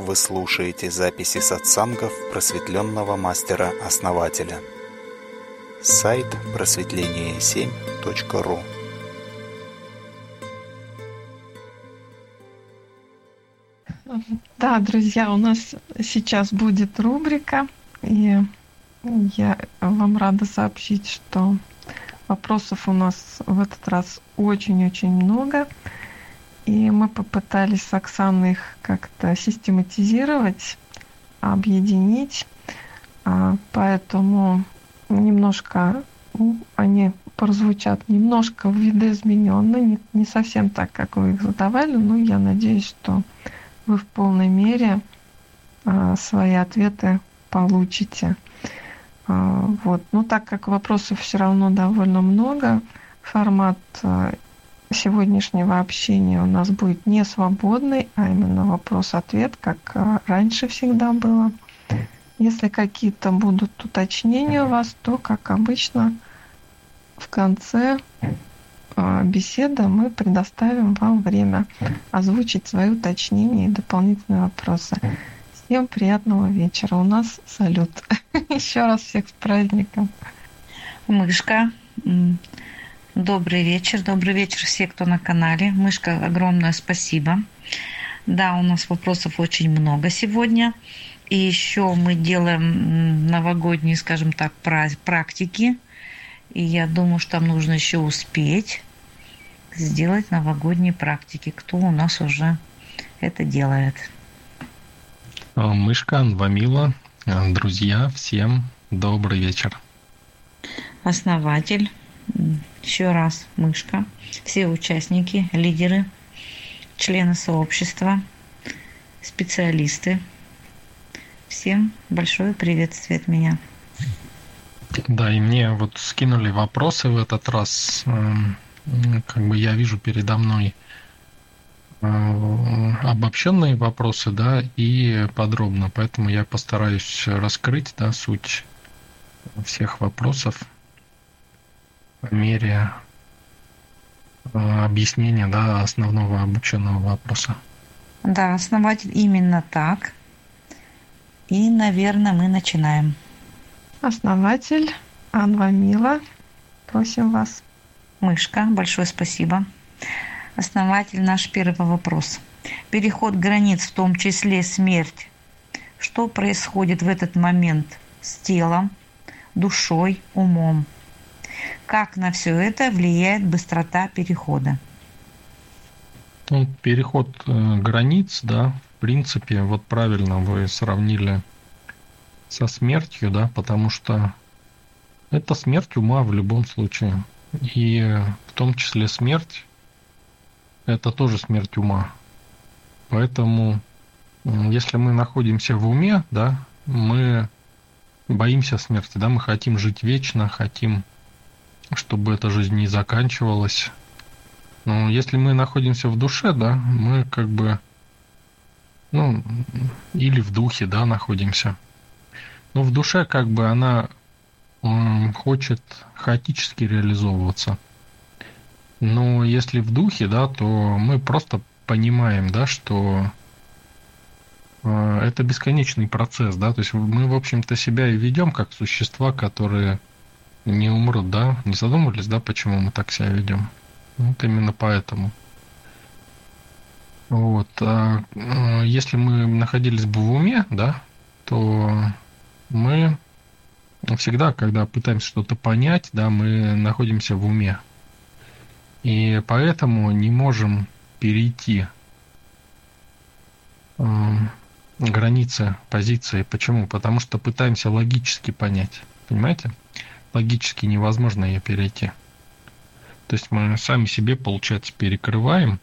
Вы слушаете записи сатсангов просветленного мастера-основателя. Сайт просветление7.ру Да, друзья, у нас сейчас будет рубрика, и я вам рада сообщить, что вопросов у нас в этот раз очень-очень много. И мы попытались с Оксаной их как-то систематизировать, объединить. А, поэтому немножко они прозвучат немножко видоизмененно, не, не совсем так, как вы их задавали, но я надеюсь, что вы в полной мере а, свои ответы получите. А, вот. Но так как вопросов все равно довольно много, формат а, сегодняшнего общения у нас будет не свободный, а именно вопрос-ответ, как а, раньше всегда было. Если какие-то будут уточнения у вас, то, как обычно, в конце а, беседы мы предоставим вам время озвучить свои уточнения и дополнительные вопросы. Всем приятного вечера. У нас салют. Еще раз всех с праздником. Мышка. Добрый вечер. Добрый вечер все, кто на канале. Мышка, огромное спасибо. Да, у нас вопросов очень много сегодня. И еще мы делаем новогодние, скажем так, практики. И я думаю, что там нужно еще успеть сделать новогодние практики. Кто у нас уже это делает? А, Мышка, Вамила, а, друзья, всем добрый вечер. Основатель, еще раз Мышка, все участники, лидеры, члены сообщества, специалисты. Всем большое приветствие от меня. Да, и мне вот скинули вопросы в этот раз. Эм, как бы я вижу передо мной э, обобщенные вопросы, да, и подробно. Поэтому я постараюсь раскрыть, да, суть всех вопросов по мере э, объяснения, да, основного обученного вопроса. Да, основатель именно так. И, наверное, мы начинаем. Основатель Анва Мила, просим вас. Мышка, большое спасибо. Основатель, наш первый вопрос. Переход границ, в том числе смерть. Что происходит в этот момент с телом, душой, умом? Как на все это влияет быстрота перехода? Ну, переход э, границ, да, в принципе, вот правильно вы сравнили со смертью, да, потому что это смерть ума в любом случае. И в том числе смерть это тоже смерть ума. Поэтому, если мы находимся в уме, да, мы боимся смерти, да, мы хотим жить вечно, хотим, чтобы эта жизнь не заканчивалась. Но если мы находимся в душе, да, мы как бы, ну, или в духе, да, находимся. Но в душе как бы она хочет хаотически реализовываться. Но если в духе, да, то мы просто понимаем, да, что э, это бесконечный процесс, да, то есть мы, в общем-то, себя и ведем как существа, которые не умрут, да, не задумывались, да, почему мы так себя ведем. Вот именно поэтому. Вот. А, э, если мы находились бы в уме, да, то мы всегда, когда пытаемся что-то понять, да, мы находимся в уме. И поэтому не можем перейти э, границы позиции. Почему? Потому что пытаемся логически понять. Понимаете? Логически невозможно ее перейти. То есть мы сами себе, получается, перекрываем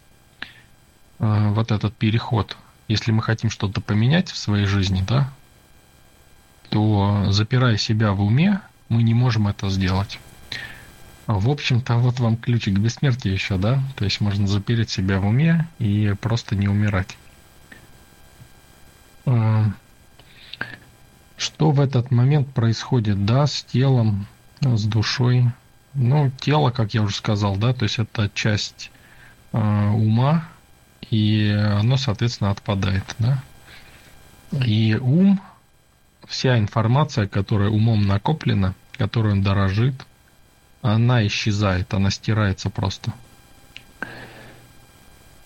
э, вот этот переход. Если мы хотим что-то поменять в своей жизни, да, то запирая себя в уме, мы не можем это сделать. В общем-то, вот вам ключик к бессмертию еще, да? То есть можно запереть себя в уме и просто не умирать. А, что в этот момент происходит, да, с телом, с душой? Ну, тело, как я уже сказал, да, то есть это часть э, ума, и оно, соответственно, отпадает, да. И ум, вся информация, которая умом накоплена, которой он дорожит, она исчезает, она стирается просто.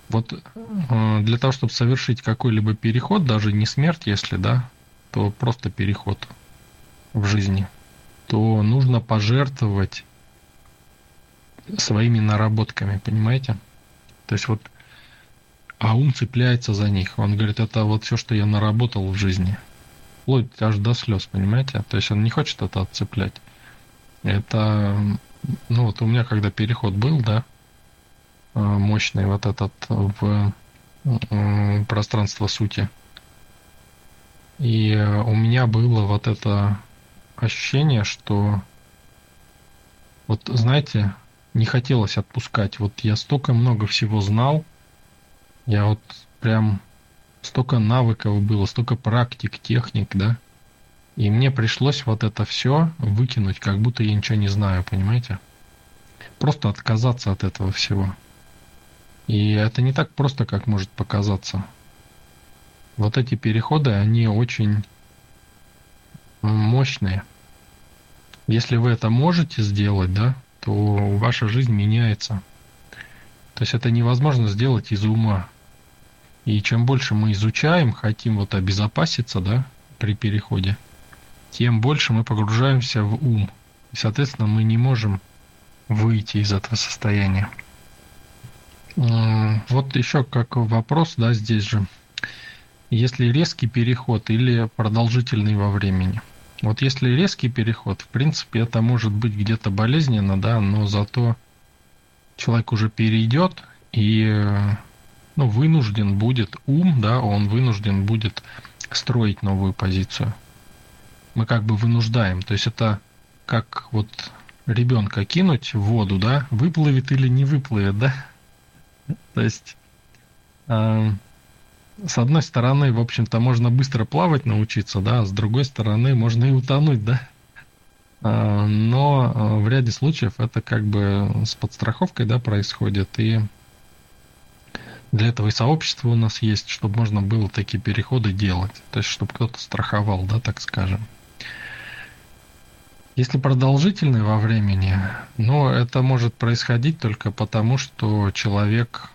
Вот э, для того, чтобы совершить какой-либо переход, даже не смерть, если да, то просто переход в жизни, то нужно пожертвовать своими наработками, понимаете? То есть вот, а ум цепляется за них. Он говорит, это вот все, что я наработал в жизни. Вплоть аж до слез, понимаете? То есть он не хочет это отцеплять. Это, ну вот у меня когда переход был, да, э, мощный вот этот в пространство сути. И у меня было вот это ощущение, что вот знаете, не хотелось отпускать. Вот я столько много всего знал, я вот прям столько навыков было, столько практик, техник, да. И мне пришлось вот это все выкинуть, как будто я ничего не знаю, понимаете? Просто отказаться от этого всего. И это не так просто, как может показаться. Вот эти переходы, они очень мощные. Если вы это можете сделать, да, то ваша жизнь меняется. То есть это невозможно сделать из ума. И чем больше мы изучаем, хотим вот обезопаситься, да, при переходе, тем больше мы погружаемся в ум. И, соответственно, мы не можем выйти из этого состояния. Вот еще как вопрос, да, здесь же. Если резкий переход или продолжительный во времени – вот если резкий переход, в принципе, это может быть где-то болезненно, да, но зато человек уже перейдет и ну, вынужден будет ум, да, он вынужден будет строить новую позицию. Мы как бы вынуждаем. То есть это как вот ребенка кинуть в воду, да, выплывет или не выплывет, да. То есть э, с одной стороны, в общем-то, можно быстро плавать научиться, да, а с другой стороны, можно и утонуть, да. А, но а, в ряде случаев это как бы с подстраховкой, да, происходит, и для этого и сообщество у нас есть, чтобы можно было такие переходы делать, то есть чтобы кто-то страховал, да, так скажем. Если продолжительный во времени, ну, это может происходить только потому, что человек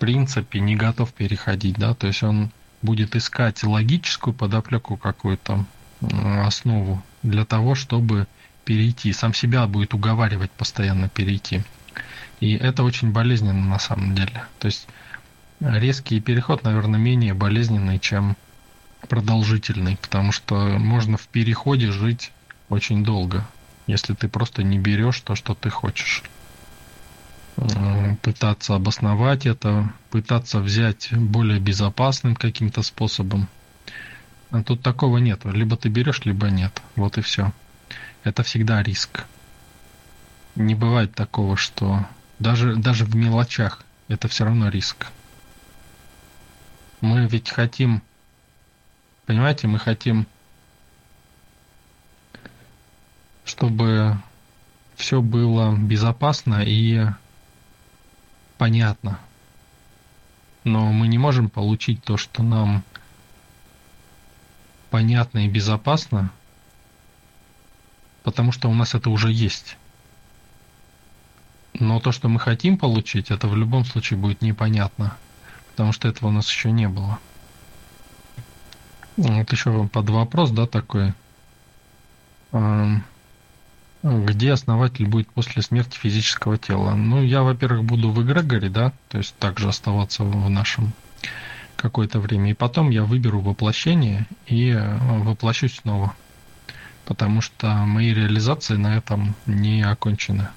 принципе не готов переходить, да, то есть он будет искать логическую подоплеку какую-то основу для того, чтобы перейти. Сам себя будет уговаривать постоянно перейти. И это очень болезненно на самом деле. То есть резкий переход, наверное, менее болезненный, чем продолжительный, потому что можно в переходе жить очень долго, если ты просто не берешь то, что ты хочешь. Э, пытаться обосновать это, пытаться взять более безопасным каким-то способом. А тут такого нет. Либо ты берешь, либо нет. Вот и все. Это всегда риск. Не бывает такого, что даже, даже в мелочах это все равно риск. Мы ведь хотим, понимаете, мы хотим, чтобы все было безопасно и понятно. Но мы не можем получить то, что нам понятно и безопасно, потому что у нас это уже есть. Но то, что мы хотим получить, это в любом случае будет непонятно, потому что этого у нас еще не было. Вот еще под вопрос, да, такой где основатель будет после смерти физического тела. Ну, я, во-первых, буду в эгрегоре, да, то есть также оставаться в нашем какое-то время. И потом я выберу воплощение и э, воплощусь снова. Потому что мои реализации на этом не окончены.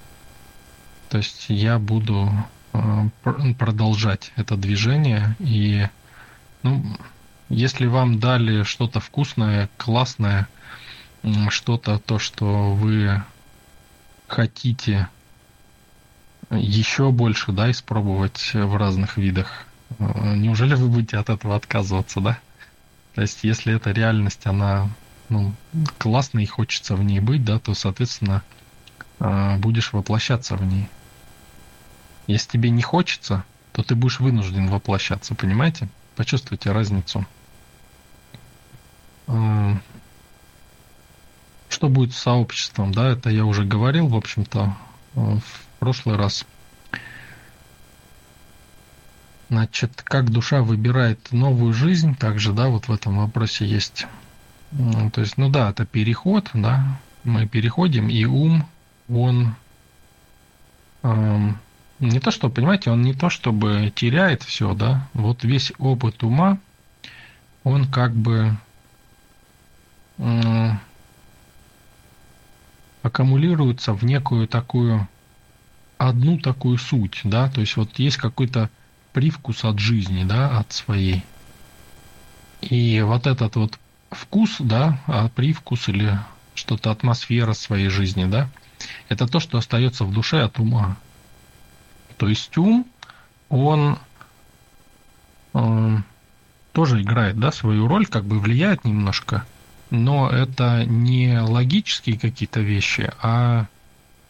То есть я буду э, продолжать это движение. И, ну, если вам дали что-то вкусное, классное, что-то, то, что вы хотите еще больше, да, испробовать в разных видах, э, неужели вы будете от этого отказываться, да? То есть, если эта реальность, она ну, классная и хочется в ней быть, да, то, соответственно, э, будешь воплощаться в ней. Если тебе не хочется, то ты будешь вынужден воплощаться, понимаете? Почувствуйте разницу. Э, что будет с сообществом, да, это я уже говорил, в общем-то, в прошлый раз. Значит, как душа выбирает новую жизнь, также, да, вот в этом вопросе есть. То есть, ну да, это переход, да, мы переходим, и ум, он эм, не то, что, понимаете, он не то, чтобы теряет все, да, вот весь опыт ума, он как бы э, аккумулируется в некую такую одну такую суть, да, то есть вот есть какой-то привкус от жизни, да, от своей. И вот этот вот вкус, да, а привкус или что-то атмосфера своей жизни, да, это то, что остается в душе от ума. То есть ум, он э, тоже играет, да, свою роль, как бы влияет немножко, но это не логические какие-то вещи, а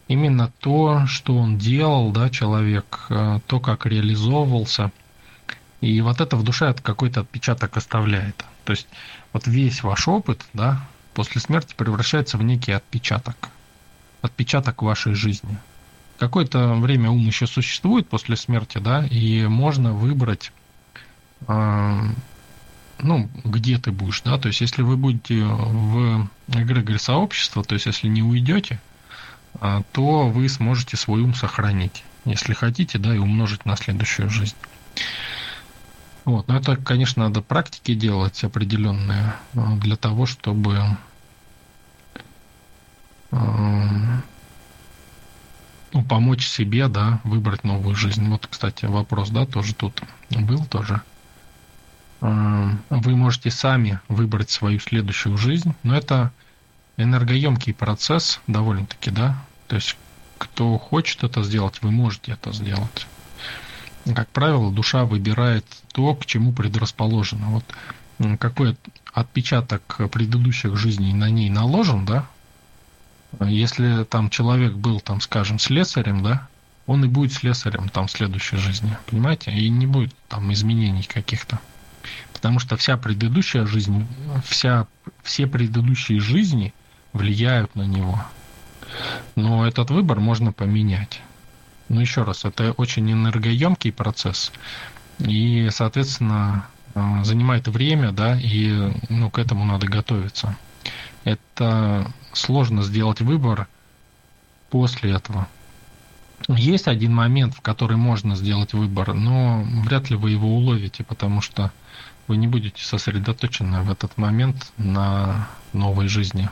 именно то, что он делал, да, человек, э, то, как реализовывался. И вот это в душе какой-то отпечаток оставляет. То есть вот весь ваш опыт, да, после смерти превращается в некий отпечаток. Отпечаток вашей жизни. Какое-то время ум еще существует после смерти, да, и можно выбрать, э, ну, где ты будешь, да, то есть если вы будете в эгрегоре сообщества, то есть если не уйдете, а, то вы сможете свой ум сохранить, если хотите, да, и умножить на следующую жизнь. Вот, но это, конечно, надо практики делать определенные а, для того, чтобы а, ну, помочь себе, да, выбрать новую жизнь. Вот, кстати, вопрос, да, тоже тут был тоже. Вы можете сами выбрать свою следующую жизнь, но это энергоемкий процесс довольно-таки, да. То есть, кто хочет это сделать, вы можете это сделать. Как правило, душа выбирает то, к чему предрасположена. Вот какой отпечаток предыдущих жизней на ней наложен, да, если там человек был, там, скажем, слесарем, да, он и будет слесарем там в следующей жизни, понимаете? И не будет там изменений каких-то. Потому что вся предыдущая жизнь, вся, все предыдущие жизни влияют на него. Но этот выбор можно поменять. Но еще раз, это очень энергоемкий процесс. И, соответственно, э, занимает время, да, и ну, к этому надо готовиться. Это сложно сделать выбор после этого. Есть один момент, в который можно сделать выбор, но вряд ли вы его уловите, потому что вы не будете сосредоточены в этот момент на новой жизни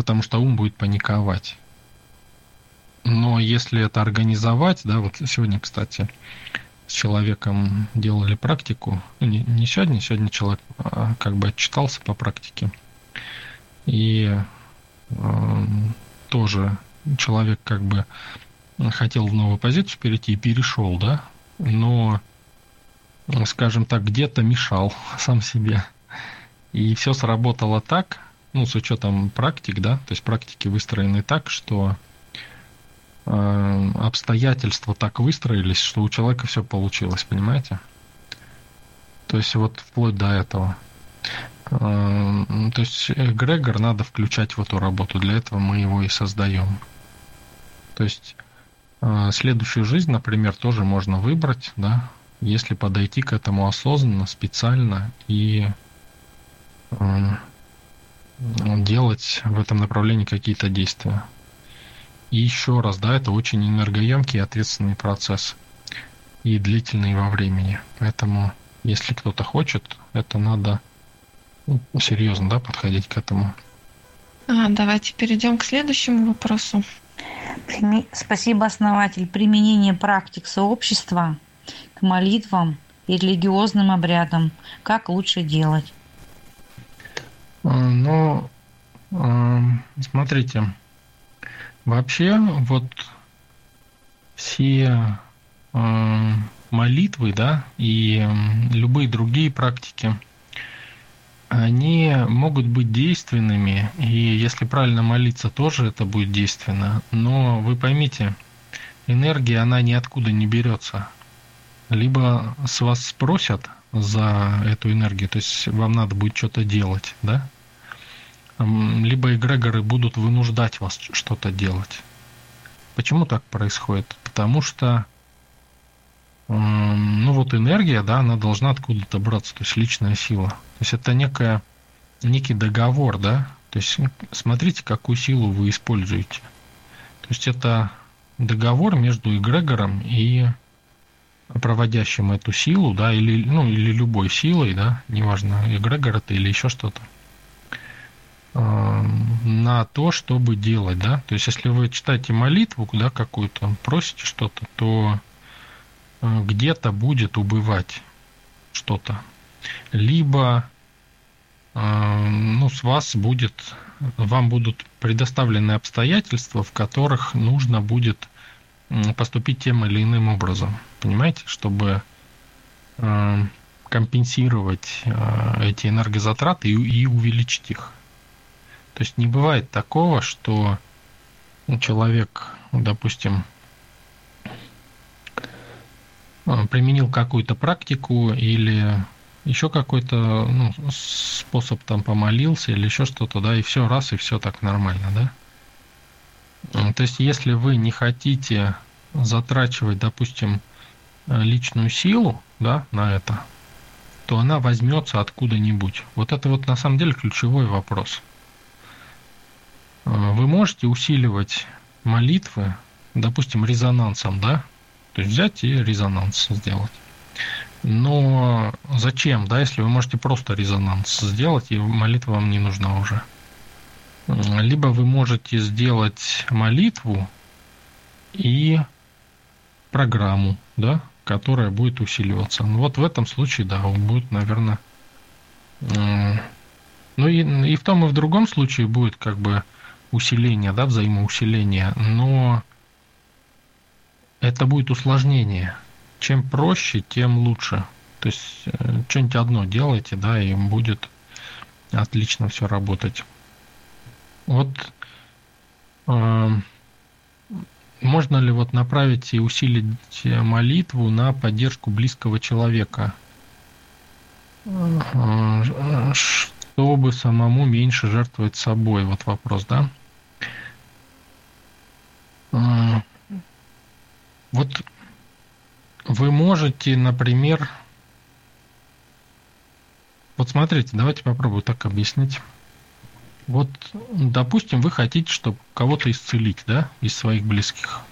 потому что ум будет паниковать. Но если это организовать, да, вот сегодня, кстати, с человеком делали практику, ну, не, не сегодня, сегодня человек а, как бы отчитался по практике, и э, тоже человек как бы хотел в новую позицию перейти и перешел, да, но, скажем так, где-то мешал сам себе. И все сработало так, ну, с учетом практик, да, то есть практики выстроены так, что э, обстоятельства так выстроились, что у человека все получилось, понимаете? То есть вот вплоть до этого. Э, то есть эгрегор надо включать в эту работу, для этого мы его и создаем. То есть э, следующую жизнь, например, тоже можно выбрать, да, если подойти к этому осознанно, специально и э, делать в этом направлении какие-то действия. И еще раз, да, это очень энергоемкий и ответственный процесс. И длительный во времени. Поэтому, если кто-то хочет, это надо ну, серьезно, да, подходить к этому. А, давайте перейдем к следующему вопросу. Спасибо, основатель. Применение практик сообщества молитвам и религиозным обрядам. Как лучше делать? Ну, смотрите, вообще вот все молитвы, да, и любые другие практики, они могут быть действенными, и если правильно молиться, тоже это будет действенно. Но вы поймите, энергия, она ниоткуда не берется. Либо с вас спросят, за эту энергию, то есть вам надо будет что-то делать, да? Либо эгрегоры будут вынуждать вас что-то делать. Почему так происходит? Потому что ну вот энергия, да, она должна откуда-то браться, то есть личная сила. То есть это некая, некий договор, да, то есть смотрите, какую силу вы используете. То есть это договор между эгрегором и проводящим эту силу, да, или, ну, или любой силой, да, неважно, эгрегор это или еще что-то, на то, чтобы делать, да. То есть, если вы читаете молитву, да, какую-то, просите что-то, то э, где-то будет убывать что-то. Либо э, ну, с вас будет, вам будут предоставлены обстоятельства, в которых нужно будет поступить тем или иным образом. Понимаете, чтобы э, компенсировать э, эти энергозатраты и, и увеличить их. То есть не бывает такого, что человек, допустим, э, применил какую-то практику или еще какой-то ну, способ там помолился или еще что-то, да, и все раз, и все так нормально, да? То есть, если вы не хотите затрачивать, допустим, личную силу, да, на это, то она возьмется откуда-нибудь. Вот это вот на самом деле ключевой вопрос. Вы можете усиливать молитвы, допустим, резонансом, да? То есть взять и резонанс сделать. Но зачем, да, если вы можете просто резонанс сделать, и молитва вам не нужна уже. Либо вы можете сделать молитву и программу, да, которая будет усиливаться. Ну, вот в этом случае, да, он будет, наверное... Ну и, и в том и в другом случае будет как бы усиление, да, взаимоусиление, но это будет усложнение. Чем проще, тем лучше. То есть э, что-нибудь одно делайте, да, и будет отлично все работать. Вот э, можно ли вот направить и усилить молитву на поддержку близкого человека, э, чтобы самому меньше жертвовать собой? Вот вопрос, да? Э, вот вы можете, например, вот смотрите, давайте попробую так объяснить. Вот, допустим, вы хотите, чтобы кого-то исцелить, да, из своих близких.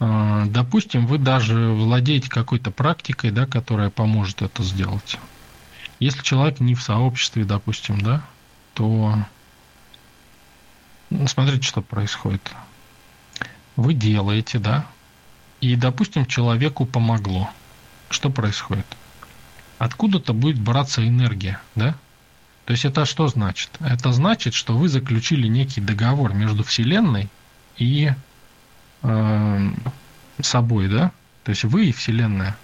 А, допустим, вы даже владеете какой-то практикой, да, которая поможет это сделать. Если человек не в сообществе, допустим, да, то ну, смотрите, что происходит. Вы делаете, да, и, допустим, человеку помогло. Что происходит? Откуда-то будет браться энергия, да? То есть это что значит? Это значит, что вы заключили некий договор между Вселенной и э, собой, да? То есть вы и Вселенная.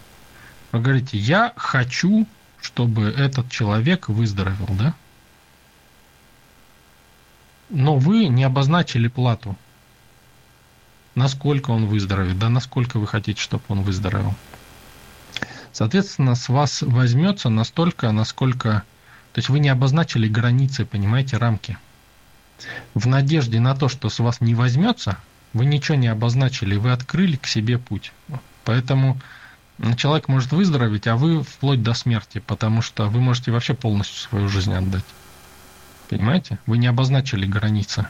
Вы говорите, я хочу, чтобы этот человек выздоровел, да? Но вы не обозначили плату. Насколько он выздоровеет, да, насколько вы хотите, чтобы он выздоровел. Соответственно, с вас возьмется настолько, насколько то есть вы не обозначили границы, понимаете, рамки. В надежде на то, что с вас не возьмется, вы ничего не обозначили, вы открыли к себе путь. Поэтому человек может выздороветь, а вы вплоть до смерти, потому что вы можете вообще полностью свою жизнь отдать. Понимаете? Вы не обозначили границы.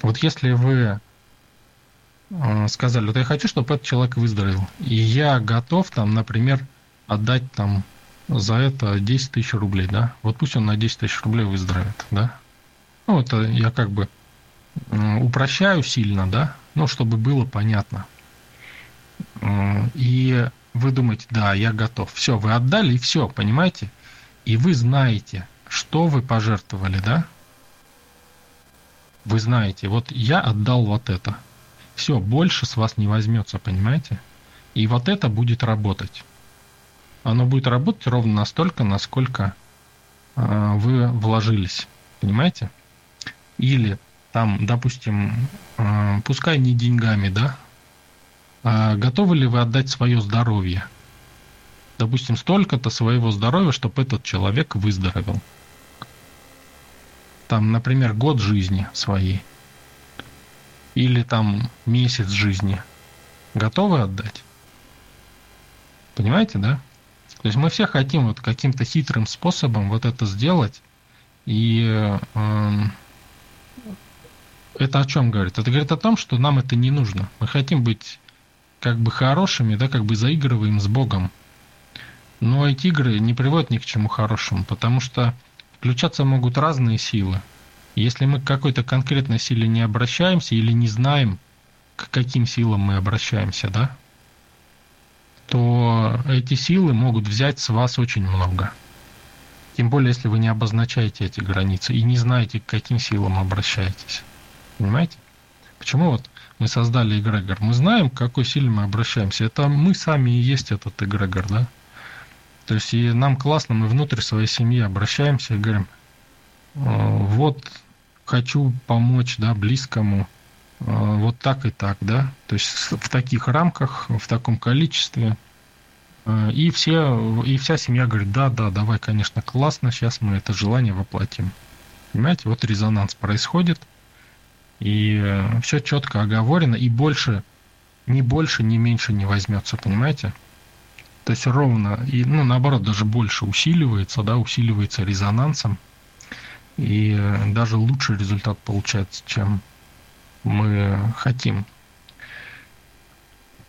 Вот если вы сказали, вот я хочу, чтобы этот человек выздоровел, и я готов там, например, отдать там за это 10 тысяч рублей, да? Вот пусть он на 10 тысяч рублей выздоровеет, да? Ну, это я как бы упрощаю сильно, да? Ну, чтобы было понятно. И вы думаете, да, я готов. Все, вы отдали, и все, понимаете? И вы знаете, что вы пожертвовали, да? Вы знаете, вот я отдал вот это. Все, больше с вас не возьмется, понимаете? И вот это будет работать оно будет работать ровно настолько, насколько э, вы вложились. Понимаете? Или там, допустим, э, пускай не деньгами, да, а готовы ли вы отдать свое здоровье? Допустим, столько-то своего здоровья, чтобы этот человек выздоровел. Там, например, год жизни своей. Или там месяц жизни. Готовы отдать? Понимаете, да? То есть мы все хотим вот каким-то хитрым способом вот это сделать. И э, это о чем говорит? Это говорит о том, что нам это не нужно. Мы хотим быть как бы хорошими, да, как бы заигрываем с Богом. Но эти игры не приводят ни к чему хорошему, потому что включаться могут разные силы. Если мы к какой-то конкретной силе не обращаемся или не знаем, к каким силам мы обращаемся, да, то эти силы могут взять с вас очень много. Тем более, если вы не обозначаете эти границы и не знаете, к каким силам обращаетесь. Понимаете? Почему вот мы создали эгрегор? Мы знаем, к какой силе мы обращаемся. Это мы сами и есть этот эгрегор, да? То есть и нам классно, мы внутрь своей семьи обращаемся и говорим, вот хочу помочь, да, близкому, вот так и так, да, то есть в таких рамках, в таком количестве. И, все, и вся семья говорит, да, да, давай, конечно, классно, сейчас мы это желание воплотим. Понимаете, вот резонанс происходит, и э, все четко оговорено, и больше, ни больше, ни меньше не возьмется, понимаете? То есть ровно, и, ну, наоборот, даже больше усиливается, да, усиливается резонансом, и э, даже лучший результат получается, чем мы хотим.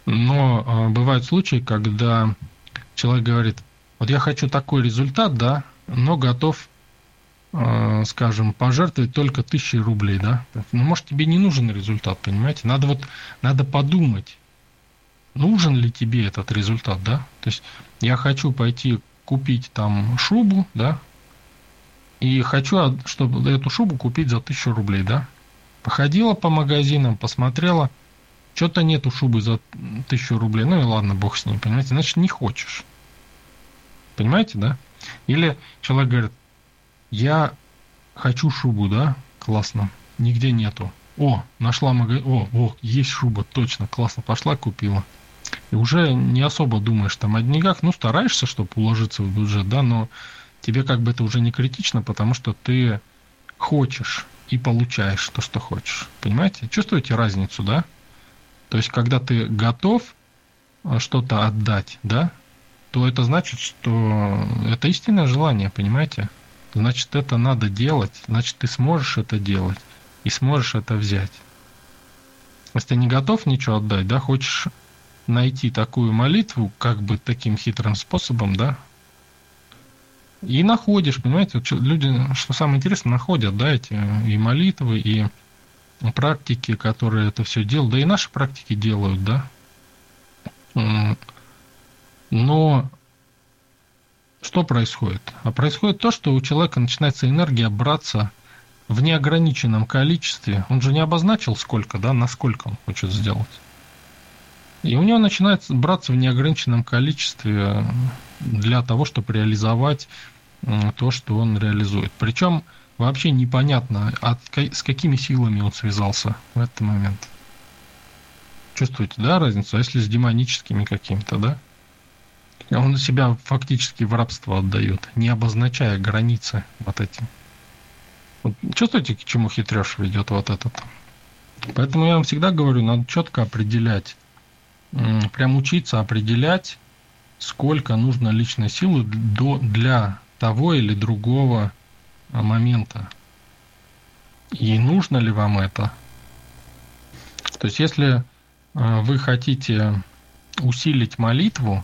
Но э, бывают случаи, когда человек говорит, вот я хочу такой результат, да, но готов Э, скажем, пожертвовать только тысячи рублей, да? Ну, может, тебе не нужен результат, понимаете? Надо вот, надо подумать, нужен ли тебе этот результат, да? То есть я хочу пойти купить там шубу, да? И хочу, чтобы эту шубу купить за тысячу рублей, да? Походила по магазинам, посмотрела, что-то нету шубы за тысячу рублей. Ну и ладно, бог с ним, понимаете? Значит, не хочешь. Понимаете, да? Или человек говорит, я хочу шубу, да? Классно. Нигде нету. О, нашла магазин. О, о, есть шуба, точно, классно. Пошла, купила. И уже не особо думаешь там о деньгах. Ну, стараешься, чтобы уложиться в бюджет, да, но тебе как бы это уже не критично, потому что ты хочешь и получаешь то, что хочешь. Понимаете? Чувствуете разницу, да? То есть, когда ты готов э, что-то отдать, да, то это значит, что это истинное желание, понимаете? значит это надо делать, значит ты сможешь это делать и сможешь это взять. Если ты не готов ничего отдать, да, хочешь найти такую молитву, как бы таким хитрым способом, да, и находишь, понимаете, люди, что самое интересное, находят, да, эти и молитвы, и практики, которые это все делают, да и наши практики делают, да. Но что происходит? А происходит то, что у человека начинается энергия браться в неограниченном количестве. Он же не обозначил сколько, да, насколько он хочет сделать. И у него начинает браться в неограниченном количестве для того, чтобы реализовать то, что он реализует. Причем вообще непонятно, от, с какими силами он связался в этот момент. Чувствуете, да, разницу? А если с демоническими какими-то, да? Он себя фактически в рабство отдает, не обозначая границы вот этим. Вот чувствуете, к чему хитрешь ведет вот этот? Поэтому я вам всегда говорю, надо четко определять, прям учиться определять, сколько нужно личной силы для того или другого а, момента. И нужно ли вам это? То есть, если а, вы хотите усилить молитву,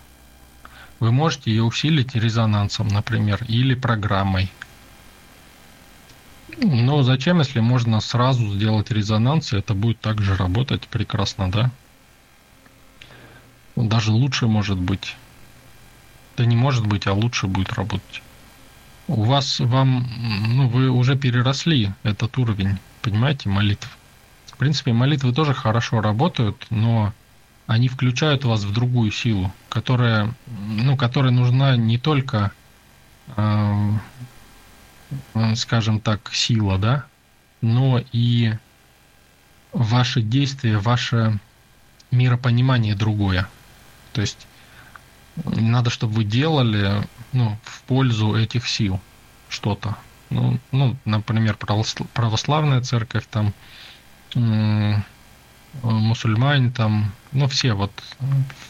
вы можете ее усилить резонансом, например, или программой. Но зачем, если можно сразу сделать резонанс, и это будет также работать прекрасно, да? Даже лучше может быть. Да не может быть, а лучше будет работать. У вас, вам, ну, вы уже переросли этот уровень, понимаете, молитв. В принципе, молитвы тоже хорошо работают, но они включают вас в другую силу, которая, ну, которая нужна не только, э, скажем так, сила, да, но и ваши действия, ваше миропонимание другое. То есть надо, чтобы вы делали ну, в пользу этих сил что-то. Ну, ну, например, православная церковь, там, мусульмане, там, ну, все вот,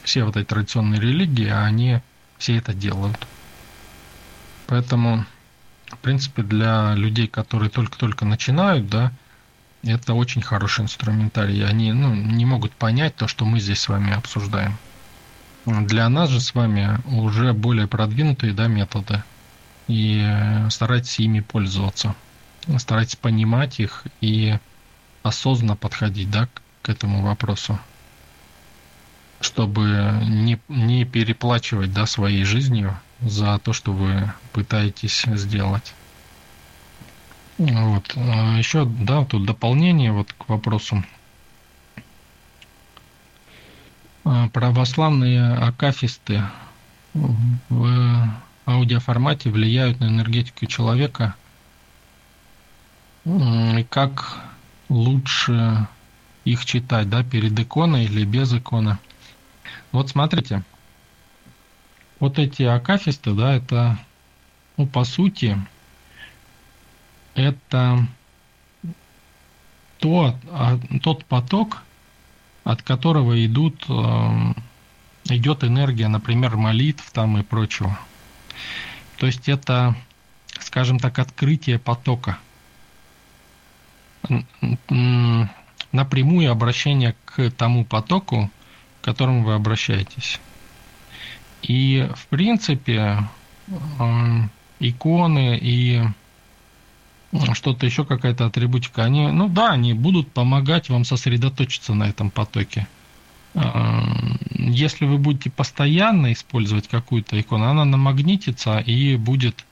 все вот эти традиционные религии, они все это делают. Поэтому, в принципе, для людей, которые только-только начинают, да, это очень хороший инструментарий. Они ну, не могут понять то, что мы здесь с вами обсуждаем. Для нас же с вами уже более продвинутые да, методы. И э, старайтесь ими пользоваться. Старайтесь понимать их и осознанно подходить да, к этому вопросу. Чтобы не, не переплачивать да, своей жизнью за то, что вы пытаетесь сделать. Вот. А Еще, да, тут дополнение вот к вопросу. А, православные акафисты в аудиоформате влияют на энергетику человека. И как лучше их читать, да, перед иконой или без иконы? Вот смотрите, вот эти акафисты, да, это, ну, по сути, это то, а, тот поток, от которого идут, э, идет энергия, например, молитв там и прочего. То есть это, скажем так, открытие потока. Напрямую обращение к тому потоку, к которому вы обращаетесь. И, в принципе, э, иконы и что-то еще, какая-то атрибутика, они, ну да, они будут помогать вам сосредоточиться на этом потоке. А, если вы будете постоянно использовать какую-то икону, она намагнитится и будет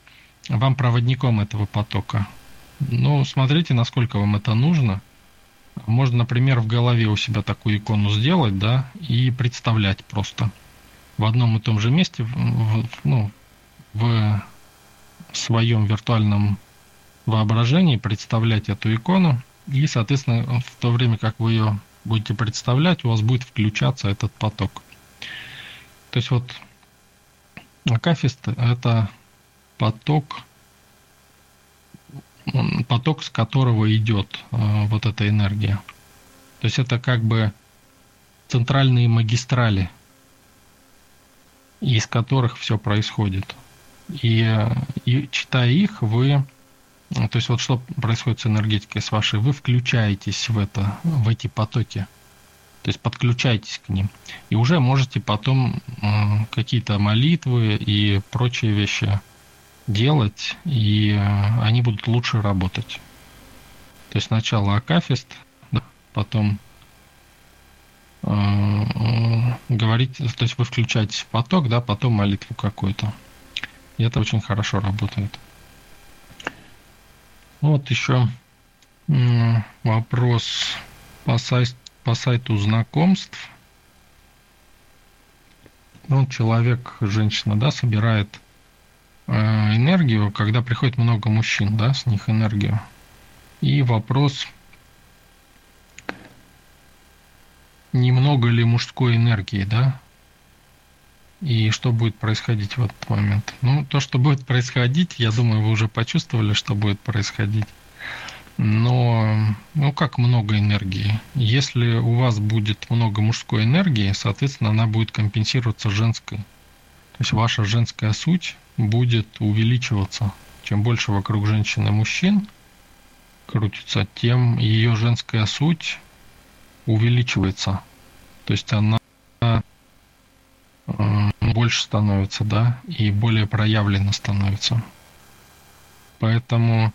вам проводником этого потока. Ну, смотрите, насколько вам это нужно. Можно, например, в голове у себя такую икону сделать, да, и представлять просто в одном и том же месте, в, ну, в своем виртуальном воображении представлять эту икону, и, соответственно, в то время, как вы ее будете представлять, у вас будет включаться этот поток. То есть вот акафист – это поток, поток, с которого идет э, вот эта энергия. То есть это как бы центральные магистрали, из которых все происходит. И, э, и читая их, вы то есть вот что происходит с энергетикой с вашей? Вы включаетесь в это, в эти потоки. То есть подключаетесь к ним. И уже можете потом какие-то молитвы и прочие вещи делать, и э, они будут лучше работать. То есть сначала акафист, потом говорить, то есть вы включаетесь в поток, да, потом молитву какую-то. И это очень хорошо работает. Вот еще вопрос по, сайт, по сайту знакомств. Ну, человек, женщина, да, собирает э, энергию, когда приходит много мужчин, да, с них энергию. И вопрос, немного ли мужской энергии, да, и что будет происходить в этот момент. Ну, то, что будет происходить, я думаю, вы уже почувствовали, что будет происходить. Но, ну, как много энергии. Если у вас будет много мужской энергии, соответственно, она будет компенсироваться женской. То есть ваша женская суть будет увеличиваться. Чем больше вокруг женщины мужчин крутится, тем ее женская суть увеличивается. То есть она больше становится, да, и более проявленно становится. Поэтому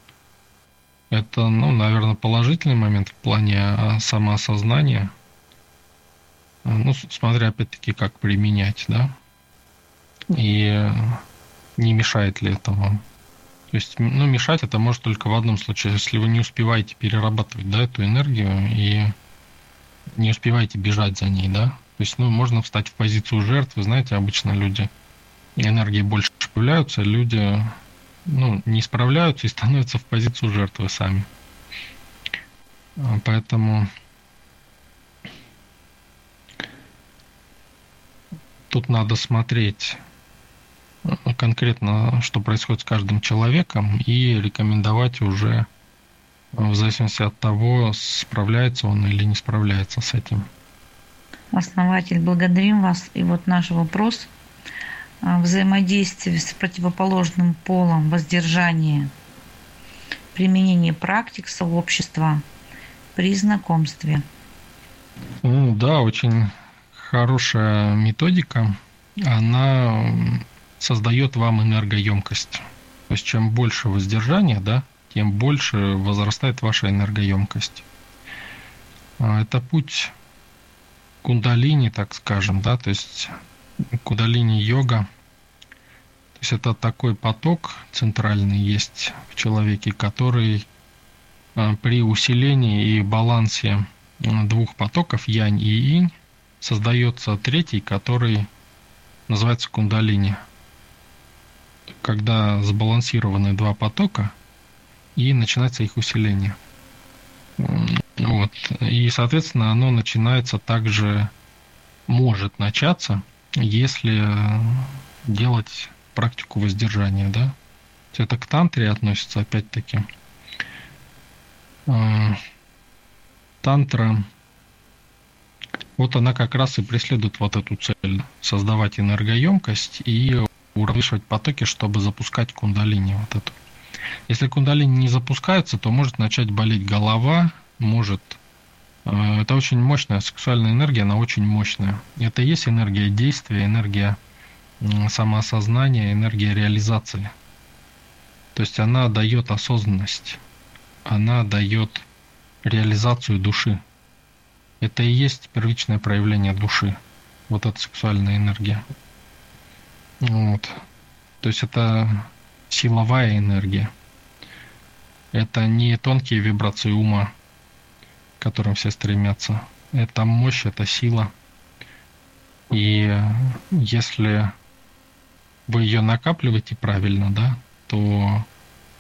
это, ну, наверное, положительный момент в плане а, самоосознания. Ну, смотря опять-таки, как применять, да. И не мешает ли это вам. То есть, ну, мешать это может только в одном случае, если вы не успеваете перерабатывать, да, эту энергию и не успеваете бежать за ней, да. То есть, ну, можно встать в позицию жертвы. Знаете, обычно люди энергии больше появляются, люди ну, не справляются и становятся в позицию жертвы сами. А, поэтому тут надо смотреть э, конкретно, что происходит с каждым человеком, и рекомендовать уже в зависимости от того, справляется он или не справляется с этим. Основатель, благодарим вас. И вот наш вопрос. Взаимодействие с противоположным полом, воздержание, применение практик сообщества при знакомстве. Ну, да, очень хорошая методика. Она создает вам энергоемкость. То есть чем больше воздержания, да, тем больше возрастает ваша энергоемкость. А, это путь кундалини, так скажем, да, то есть кундалини йога. То есть это такой поток центральный есть в человеке, который а, при усилении и балансе а, двух потоков, янь и инь, создается третий, который называется кундалини. Когда сбалансированы два потока, и начинается их усиление. Вот. И, соответственно, оно начинается также, может начаться, если делать практику воздержания, да. Это к тантре относится, опять-таки. Тантра, вот она как раз и преследует вот эту цель, создавать энергоемкость и уравновешивать потоки, чтобы запускать кундалини вот эту. Если кундалини не запускается, то может начать болеть голова, может... Э, это очень мощная сексуальная энергия, она очень мощная. Это и есть энергия действия, энергия самоосознания, энергия реализации. То есть она дает осознанность, она дает реализацию души. Это и есть первичное проявление души. Вот эта сексуальная энергия. Вот. То есть это силовая энергия. Это не тонкие вибрации ума, к которым все стремятся. Это мощь, это сила. И если вы ее накапливаете правильно, да, то,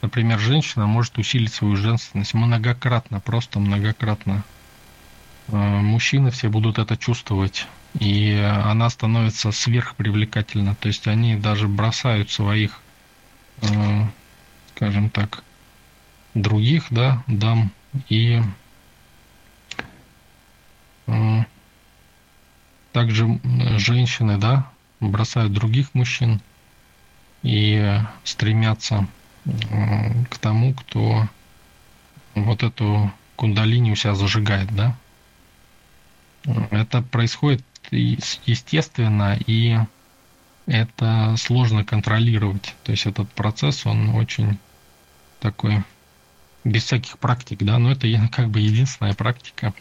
например, женщина может усилить свою женственность многократно, просто многократно. Э, мужчины все будут это чувствовать, и она становится сверхпривлекательна. То есть они даже бросают своих Э, скажем так, других, да, дам и э, также женщины, да, бросают других мужчин и стремятся э, к тому, кто вот эту кундалини у себя зажигает, да. Это происходит естественно и это сложно контролировать. То есть этот процесс, он очень такой без всяких практик, да, но это как бы единственная практика.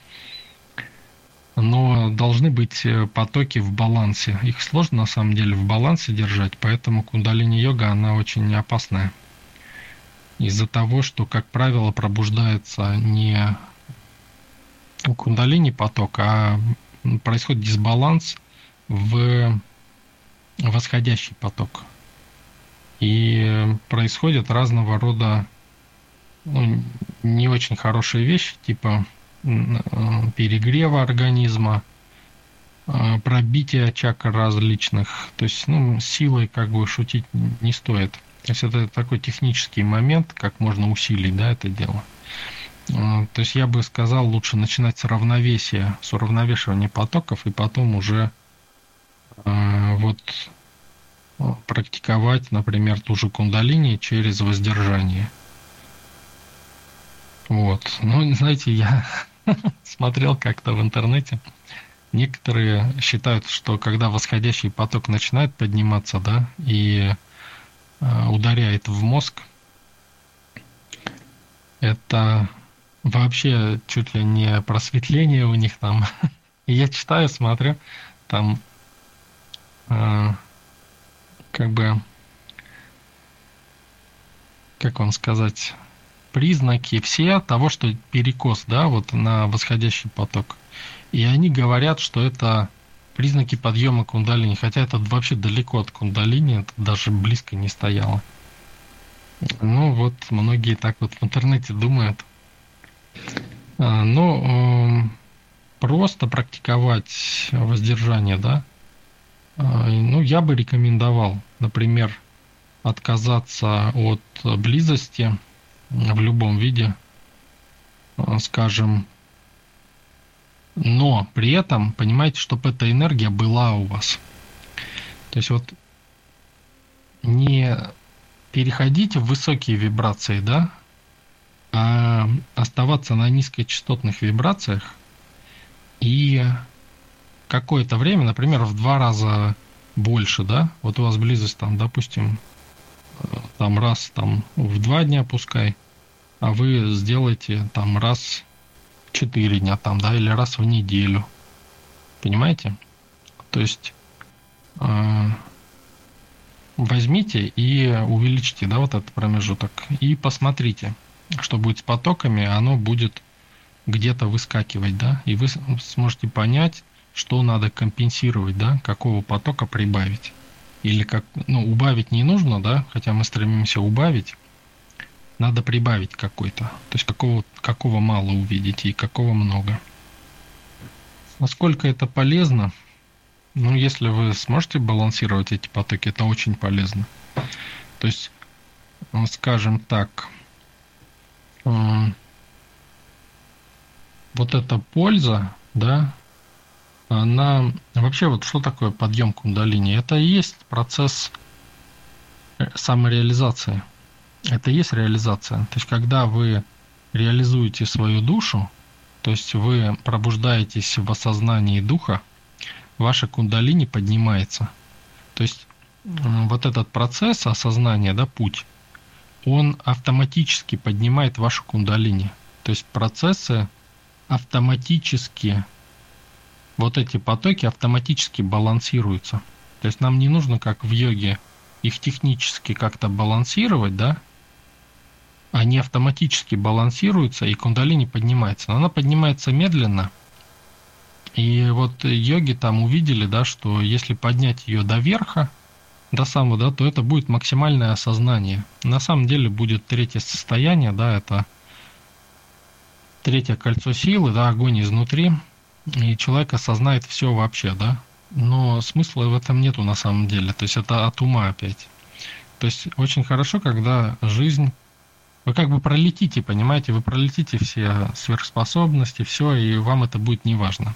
Но должны быть э, потоки в балансе. Их сложно на самом деле в балансе держать, поэтому кундалини-йога, она очень опасная. Из-за того, что, как правило, пробуждается не кундалини поток, а происходит дисбаланс в восходящий поток. И происходят разного рода ну, не очень хорошие вещи, типа перегрева организма, э, пробития чакр различных. То есть, ну, силой как бы шутить не стоит. То есть это такой технический момент, как можно усилить, да, это дело. Э, то есть я бы сказал, лучше начинать с равновесия, с уравновешивания потоков, и потом уже э, вот практиковать, например, ту же кундалини через воздержание. Вот. Ну, знаете, я смотрел как-то в интернете. Некоторые считают, что когда восходящий поток начинает подниматься, да, и э, ударяет в мозг, это вообще чуть ли не просветление у них там. И я читаю, смотрю, там э, как бы, как вам сказать, признаки все того, что перекос, да, вот на восходящий поток. И они говорят, что это признаки подъема кундалини, хотя это вообще далеко от кундалини, это даже близко не стояло. Ну вот, многие так вот в интернете думают. А, ну, просто практиковать воздержание, да, ну, я бы рекомендовал, например, отказаться от близости в любом виде, скажем, но при этом понимаете, чтобы эта энергия была у вас. То есть вот не переходите в высокие вибрации, да, а оставаться на низкочастотных вибрациях и какое-то время, например, в два раза больше, да, вот у вас близость там, допустим, там раз там в два дня пускай, а вы сделаете там раз в четыре дня там, да, или раз в неделю. Понимаете? То есть э, возьмите и увеличьте, да, вот этот промежуток и посмотрите, что будет с потоками, оно будет где-то выскакивать, да, и вы сможете понять, что надо компенсировать, да, какого потока прибавить. Или как, ну, убавить не нужно, да, хотя мы стремимся убавить, надо прибавить какой-то. То есть какого, какого мало увидите и какого много. Насколько это полезно? Ну, если вы сможете балансировать эти потоки, это очень полезно. То есть, скажем так, вот эта польза, да, она вообще вот что такое подъем кундалини? Это и есть процесс э, самореализации. Это и есть реализация. То есть когда вы реализуете свою душу, то есть вы пробуждаетесь в осознании духа, ваша кундалини поднимается. То есть вот этот процесс осознания, да, путь, он автоматически поднимает вашу кундалини. То есть процессы автоматически вот эти потоки автоматически балансируются. То есть нам не нужно, как в йоге, их технически как-то балансировать, да? Они автоматически балансируются, и кундалини поднимается. Но она поднимается медленно. И вот йоги там увидели, да, что если поднять ее до верха, до самого, да, то это будет максимальное осознание. На самом деле будет третье состояние, да, это третье кольцо силы, да, огонь изнутри, и человек осознает все вообще, да. Но смысла в этом нету на самом деле. То есть это от ума опять. То есть очень хорошо, когда жизнь вы как бы пролетите, понимаете, вы пролетите все сверхспособности, все, и вам это будет не важно.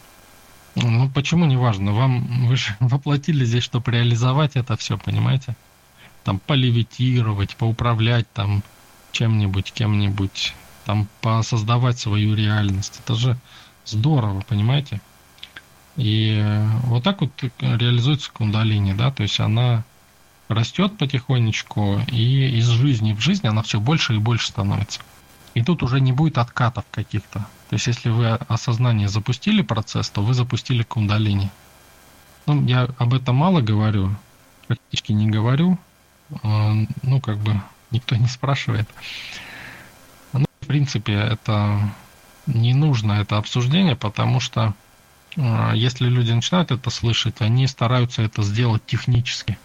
Ну почему не важно? Вам вы же воплотили здесь, чтобы реализовать это все, понимаете? Там полевитировать, поуправлять там чем-нибудь, кем-нибудь, там посоздавать свою реальность. Это же здорово, понимаете? И вот так вот реализуется кундалини, да, то есть она растет потихонечку, и из жизни в жизнь она все больше и больше становится. И тут уже не будет откатов каких-то. То есть если вы осознание запустили процесс, то вы запустили кундалини. Ну, я об этом мало говорю, практически не говорю. А, ну, как бы никто не спрашивает. Ну, в принципе, это не нужно это обсуждение, потому что э, если люди начинают это слышать, они стараются это сделать технически.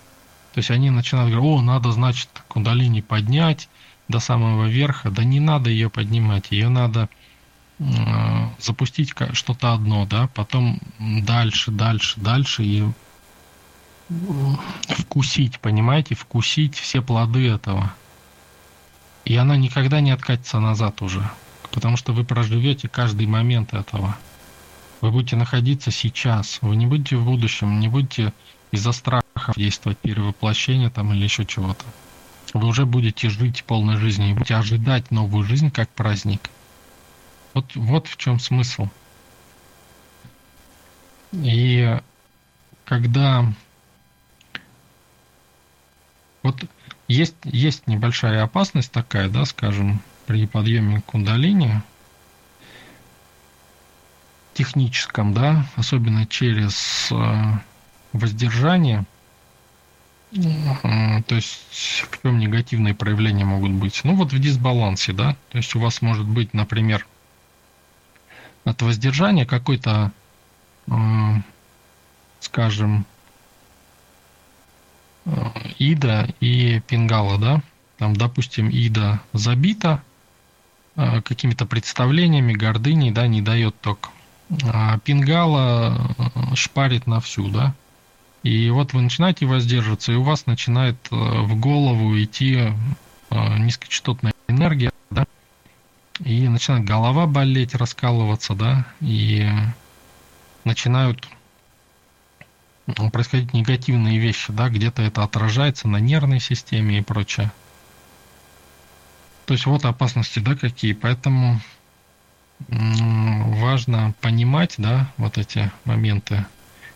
То есть они начинают говорить, о, надо, значит, кундалини поднять до самого верха. Да не надо ее поднимать, ее надо э, запустить что-то одно, да, потом дальше, дальше, дальше и вкусить, понимаете, вкусить все плоды этого. И она никогда не откатится назад уже потому что вы проживете каждый момент этого. Вы будете находиться сейчас, вы не будете в будущем, не будете из-за страхов действовать перевоплощение там или еще чего-то. Вы уже будете жить полной жизнью и будете ожидать новую жизнь как праздник. Вот, вот в чем смысл. И когда вот есть, есть небольшая опасность такая, да, скажем, при подъеме кундалини техническом, да, особенно через э, воздержание, э, то есть в чем негативные проявления могут быть? Ну вот в дисбалансе, да, то есть у вас может быть, например, от воздержания какой-то, э, скажем, ида и пингала, да, там, допустим, ида забита, Э, какими-то представлениями, гордыней, да, не дает ток. А пингала э, шпарит на всю, да. И вот вы начинаете воздерживаться, и у вас начинает э, в голову идти э, низкочастотная энергия, да, и начинает голова болеть, раскалываться, да, и начинают происходить негативные вещи, да, где-то это отражается на нервной системе и прочее. То есть вот опасности, да, какие, поэтому важно понимать, да, вот эти моменты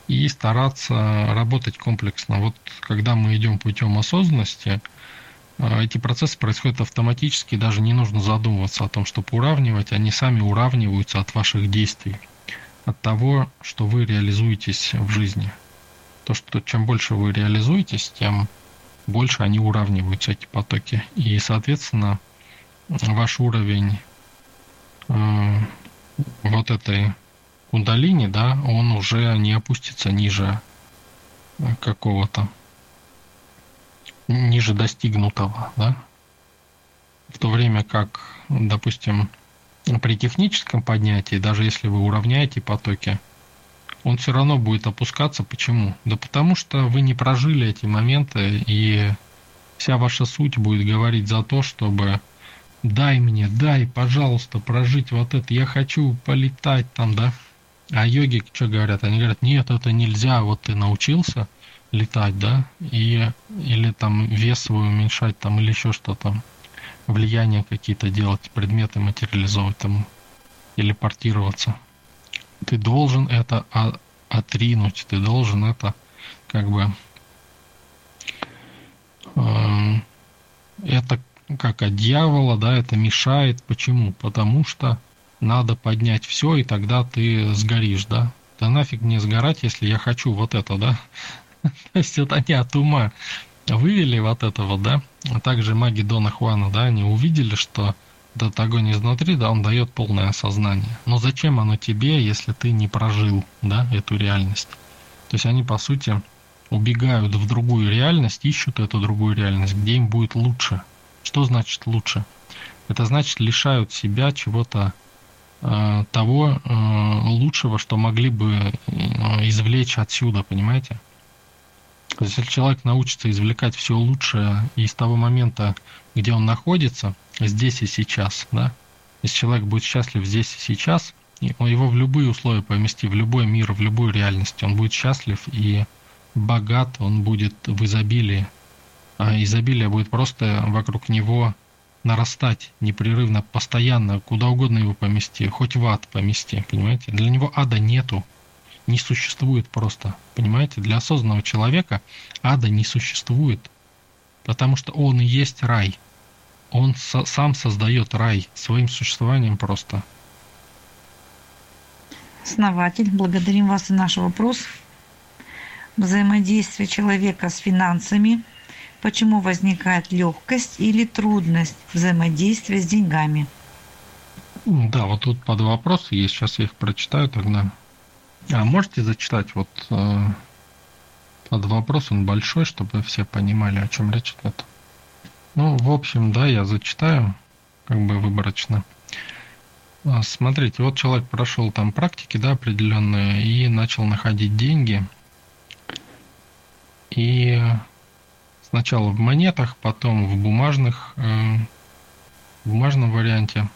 и стараться работать комплексно. Вот когда мы идем путем осознанности, э, эти процессы происходят автоматически, даже не нужно задумываться о том, чтобы уравнивать, они сами уравниваются от ваших действий, от того, что вы реализуетесь в жизни. То, что чем больше вы реализуетесь, тем больше они уравниваются, эти потоки. И, соответственно, ваш уровень э, вот этой кундалини, да, он уже не опустится ниже э, какого-то, ниже достигнутого, да. В то время как, допустим, при техническом поднятии, даже если вы уравняете потоки, он все равно будет опускаться. Почему? Да потому что вы не прожили эти моменты, и вся ваша суть будет говорить за то, чтобы дай мне, дай, пожалуйста, прожить вот это, я хочу полетать там, да, а йоги что говорят? Они говорят, нет, это нельзя, вот ты научился летать, да, и или там вес свой уменьшать, там, или еще что-то, влияния какие-то делать, предметы материализовывать, там, или портироваться. Ты должен это отринуть, ты должен это как бы э, это как от дьявола, да, это мешает. Почему? Потому что надо поднять все, и тогда ты сгоришь, да? Да нафиг мне сгорать, если я хочу вот это, да? То есть это не от ума. Вывели вот это вот, да? А также маги Дона Хуана, да, они увидели, что этот огонь изнутри, да, он дает полное осознание. Но зачем оно тебе, если ты не прожил, да, эту реальность? То есть они, по сути, убегают в другую реальность, ищут эту другую реальность, где им будет лучше. Что значит лучше? Это значит лишают себя чего-то Э, того э, лучшего, что могли бы э, извлечь отсюда, понимаете? То есть, если человек научится извлекать все лучшее из того момента, где он находится, здесь и сейчас, да, если человек будет счастлив здесь и сейчас, его в любые условия помести, в любой мир, в любую реальность, он будет счастлив и богат, он будет в изобилии. А изобилие будет просто вокруг него нарастать непрерывно, постоянно, куда угодно его помести, хоть в ад помести, понимаете? Для него ада нету, не существует просто, понимаете? Для осознанного человека ада не существует, потому что он и есть рай. Он со сам создает рай своим существованием просто. Основатель, благодарим вас за наш вопрос. Взаимодействие человека с финансами – почему возникает легкость или трудность взаимодействия с деньгами. Да, вот тут под вопросы есть, сейчас я их прочитаю тогда. А можете зачитать вот э, под вопрос, он большой, чтобы все понимали, о чем речь идет. Ну, в общем, да, я зачитаю, как бы выборочно. А, смотрите, вот человек прошел там практики, да, определенные, и начал находить деньги. И Сначала в монетах, потом в бумажных, э, в бумажном варианте.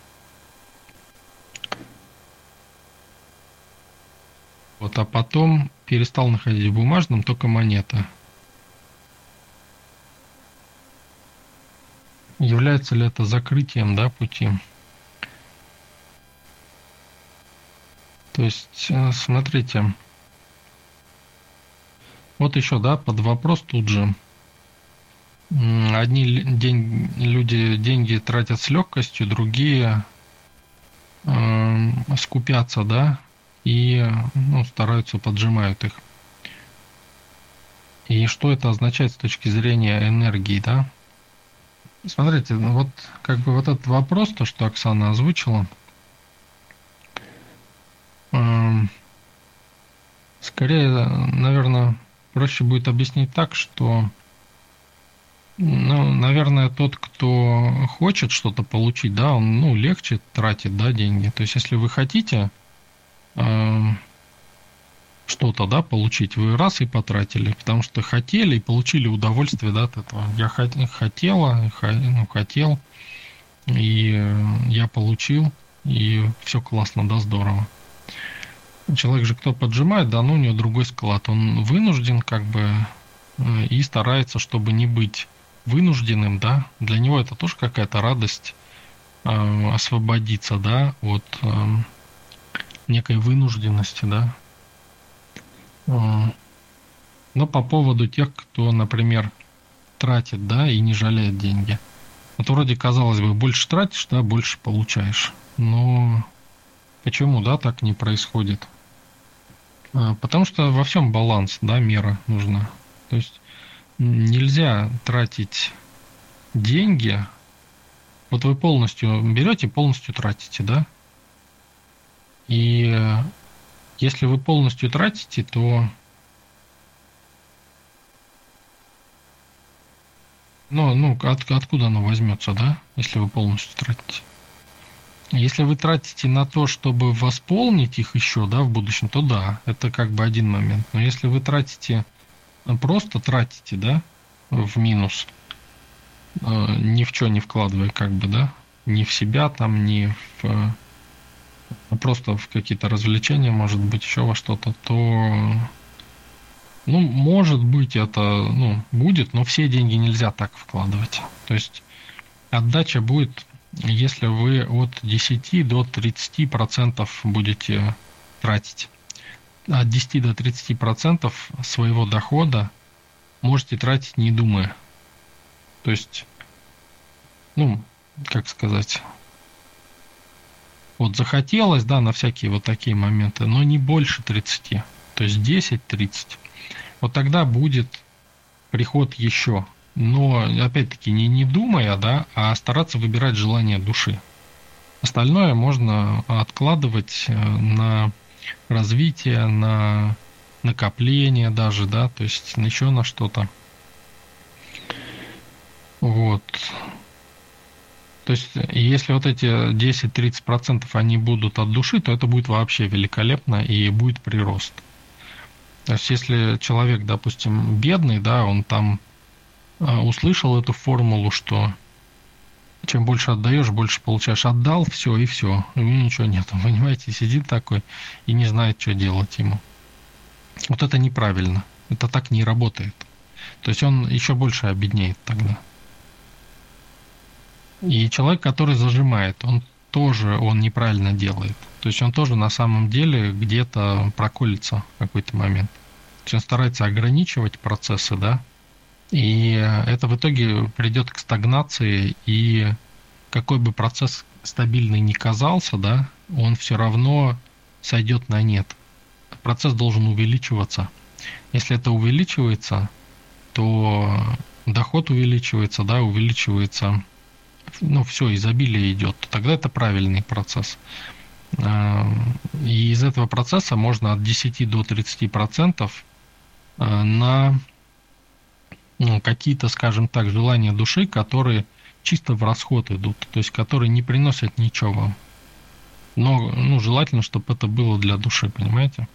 Вот, а потом перестал находить в бумажном только монета. Является ли это закрытием, да, пути? То есть, э, смотрите, вот еще, да, под вопрос тут же – Одни день, люди деньги тратят с легкостью, другие э, скупятся, да, и ну, стараются, поджимают их. И что это означает с точки зрения энергии, да? Смотрите, ну вот как бы вот этот вопрос, то, что Оксана озвучила, э, скорее, наверное, проще будет объяснить так, что ну, наверное, тот, кто хочет что-то получить, да, он, ну, легче тратит, да, деньги. То есть, если вы хотите, э, что-то, да, получить, вы раз и потратили, потому что хотели и получили удовольствие, да, от этого. Я хотела, ну, хотел, и я получил, и все классно, да, здорово. Человек же, кто поджимает, да, ну, у него другой склад. Он вынужден, как бы, э, и старается, чтобы не быть вынужденным, да. Для него это тоже какая-то радость э, освободиться, да, от э, некой вынужденности, да. Э, но по поводу тех, кто, например, тратит, да, и не жалеет деньги. Вот вроде, казалось бы, больше тратишь, да, больше получаешь. Но почему, да, так не происходит? А, потому что во всем баланс, да, мера нужна. То есть нельзя тратить деньги. Вот вы полностью берете, полностью тратите, да? И если вы полностью тратите, то ну, ну от, откуда оно возьмется, да, если вы полностью тратите? Если вы тратите на то, чтобы восполнить их еще, да, в будущем, то да, это как бы один момент. Но если вы тратите, просто тратите, да, в минус, э, ни в что не вкладывая, как бы, да, ни в себя там, ни в э, просто в какие-то развлечения, может быть, еще во что-то, то ну, может быть, это ну, будет, но все деньги нельзя так вкладывать. То есть отдача будет если вы от 10 до 30 процентов будете тратить. От 10 до 30 процентов своего дохода можете тратить не думая. То есть, ну, как сказать, вот захотелось, да, на всякие вот такие моменты, но не больше 30. То есть 10-30. Вот тогда будет приход еще но опять-таки не, не думая, да, а стараться выбирать желание души. Остальное можно откладывать э, на развитие, на накопление даже, да, то есть еще на что-то. Вот. То есть, если вот эти 10-30% они будут от души, то это будет вообще великолепно и будет прирост. То есть, если человек, допустим, бедный, да, он там а, услышал эту формулу, что чем больше отдаешь, больше получаешь. Отдал, все, и все. У него ничего нет. Понимаете, сидит такой и не знает, что делать ему. Вот это неправильно. Это так не работает. То есть он еще больше обеднеет тогда. И человек, который зажимает, он тоже он неправильно делает. То есть он тоже на самом деле где-то проколется в какой-то момент. То есть он старается ограничивать процессы, да, и это в итоге придет к стагнации, и какой бы процесс стабильный ни казался, да, он все равно сойдет на нет. Процесс должен увеличиваться. Если это увеличивается, то доход увеличивается, да, увеличивается, ну, все, изобилие идет, тогда это правильный процесс. А, и из этого процесса можно от 10 до 30 процентов а, на какие-то, скажем так, желания души, которые чисто в расход идут, то есть которые не приносят ничего. Но ну, желательно, чтобы это было для души, понимаете?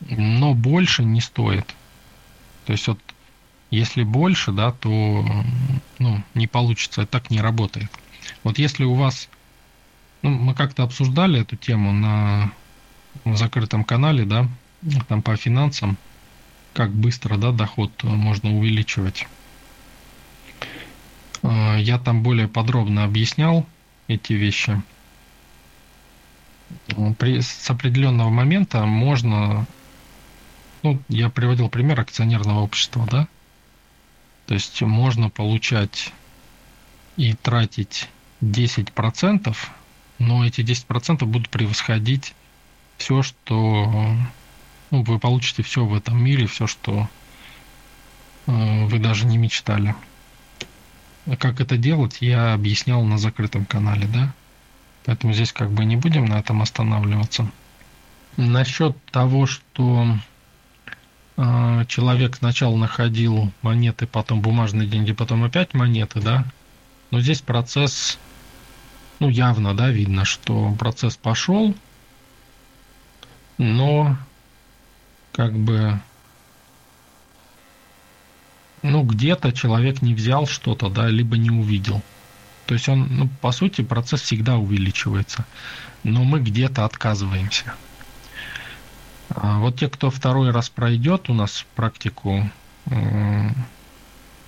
Но больше не стоит. То есть вот если больше, да, то ну, не получится, это так не работает. Вот если у вас, ну, мы как-то обсуждали эту тему на в закрытом канале, да, там по финансам, как быстро да, доход можно увеличивать. А, я там более подробно объяснял эти вещи. При, с определенного момента можно, ну, я приводил пример акционерного общества, да, то есть можно получать и тратить 10%, но эти 10% будут превосходить все, что ну, вы получите все в этом мире, все, что э, вы даже не мечтали. А как это делать, я объяснял на закрытом канале, да? Поэтому здесь как бы не будем на этом останавливаться. Насчет того, что э, человек сначала находил монеты, потом бумажные деньги, потом опять монеты, да? Но здесь процесс, ну явно, да, видно, что процесс пошел, но как бы ну, где-то человек не взял что-то, да, либо не увидел. То есть он, ну, по сути, процесс всегда увеличивается. Но мы где-то отказываемся. А вот те, кто второй раз пройдет у нас практику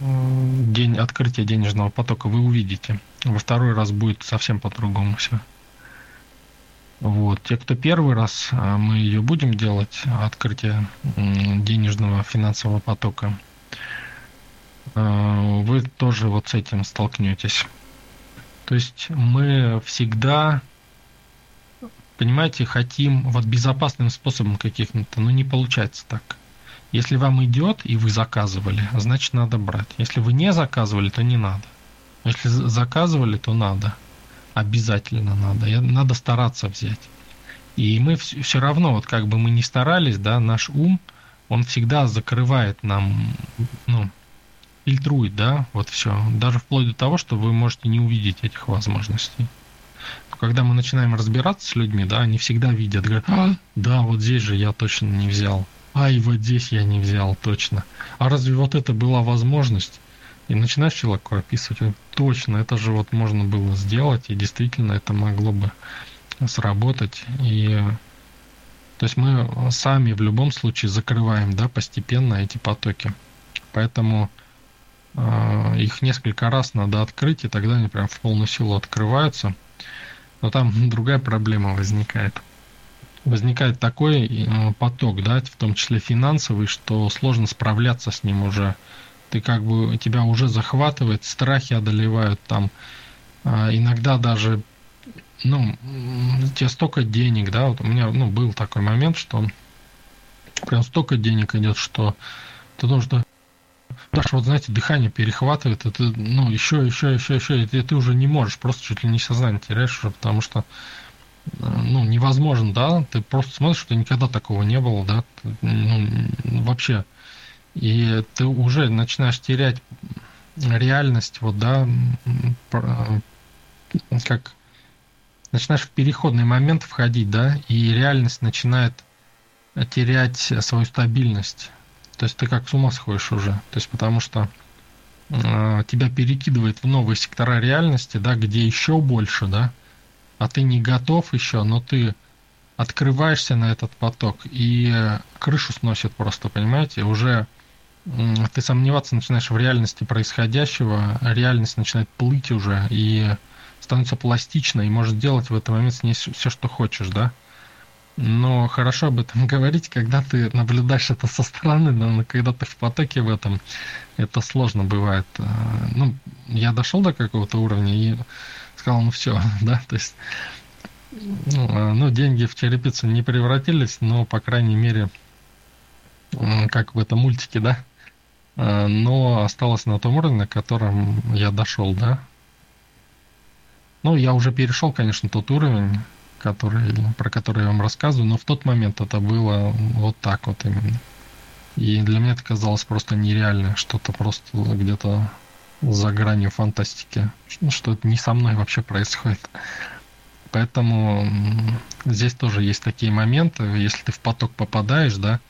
день открытия денежного потока, вы увидите. Во второй раз будет совсем по-другому все. Вот. Те, кто первый раз, а мы ее будем делать, открытие денежного финансового потока, а, вы тоже вот с этим столкнетесь. То есть мы всегда, понимаете, хотим вот безопасным способом каким-то, но не получается так. Если вам идет и вы заказывали, значит надо брать. Если вы не заказывали, то не надо. Если заказывали, то надо. Обязательно надо. Надо стараться взять. И мы все равно, вот как бы мы ни старались, да, наш ум, он всегда закрывает нам, ну, фильтрует, да, вот все. Даже вплоть до того, что вы можете не увидеть этих возможностей. Когда мы начинаем разбираться с людьми, да, они всегда видят, говорят, а, да, вот здесь же я точно не взял. А и вот здесь я не взял точно. А разве вот это была возможность? И начинаешь человеку описывать, точно, это же вот можно было сделать, и действительно это могло бы сработать. И то есть мы сами в любом случае закрываем, да, постепенно эти потоки. Поэтому а, их несколько раз надо открыть, и тогда они прям в полную силу открываются. Но там другая проблема возникает. Возникает такой э, поток, да, в том числе финансовый, что сложно справляться с ним уже. Ты как бы, тебя уже захватывает, страхи одолевают там. А, иногда даже, ну, тебе столько денег, да, вот у меня, ну, был такой момент, что прям столько денег идет, что ты должен даже вот, знаете, дыхание перехватывает, это, ну, еще, еще, еще, еще, и ты, ты уже не можешь, просто чуть ли не сознание теряешь уже, потому что, э, ну, невозможно, да, ты просто смотришь, что никогда такого не было, да, ну, вообще, и ты уже начинаешь терять реальность, вот, да, э, как начинаешь в переходный момент входить, да, и реальность начинает терять свою стабильность. То есть ты как с ума сходишь уже. То есть потому что э, тебя перекидывает в новые сектора реальности, да, где еще больше, да, а ты не готов еще, но ты открываешься на этот поток и крышу сносит просто, понимаете, уже э, ты сомневаться начинаешь в реальности происходящего, реальность начинает плыть уже и становится пластичной, и можешь делать в этот момент с ней все, что хочешь, да но хорошо об этом говорить, когда ты наблюдаешь это со стороны, но когда ты в потоке в этом, это сложно бывает. Э, ну, я дошел до какого-то уровня и сказал, ну все, да, то есть, ну, э, ну, деньги в черепицу не превратились, но, по крайней мере, как в этом мультике, да, но осталось на том уровне, на котором я дошел, да. Ну, я уже перешел, конечно, тот уровень, который, про который я вам рассказываю, но в тот момент это было вот так вот именно. И для меня это казалось просто нереально, что-то просто где-то за гранью фантастики, что это не со мной вообще происходит. Поэтому здесь тоже есть такие моменты, если ты в поток попадаешь, да,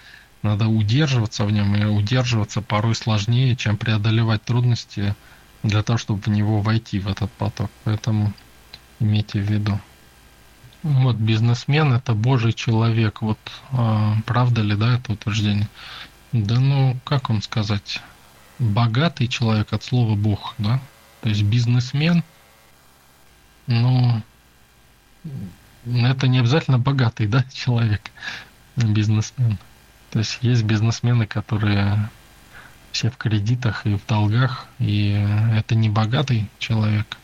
надо удерживаться в нем, и удерживаться порой сложнее, чем преодолевать трудности для того, чтобы в него войти, в этот поток. Поэтому имейте в виду. Вот бизнесмен это божий человек. Вот а, правда ли, да, это утверждение? Да ну, как вам сказать? Богатый человек от слова бог, да? То есть бизнесмен, ну, это не обязательно богатый, да, человек, бизнесмен. То есть есть бизнесмены, которые все в кредитах и в долгах, и это не богатый человек.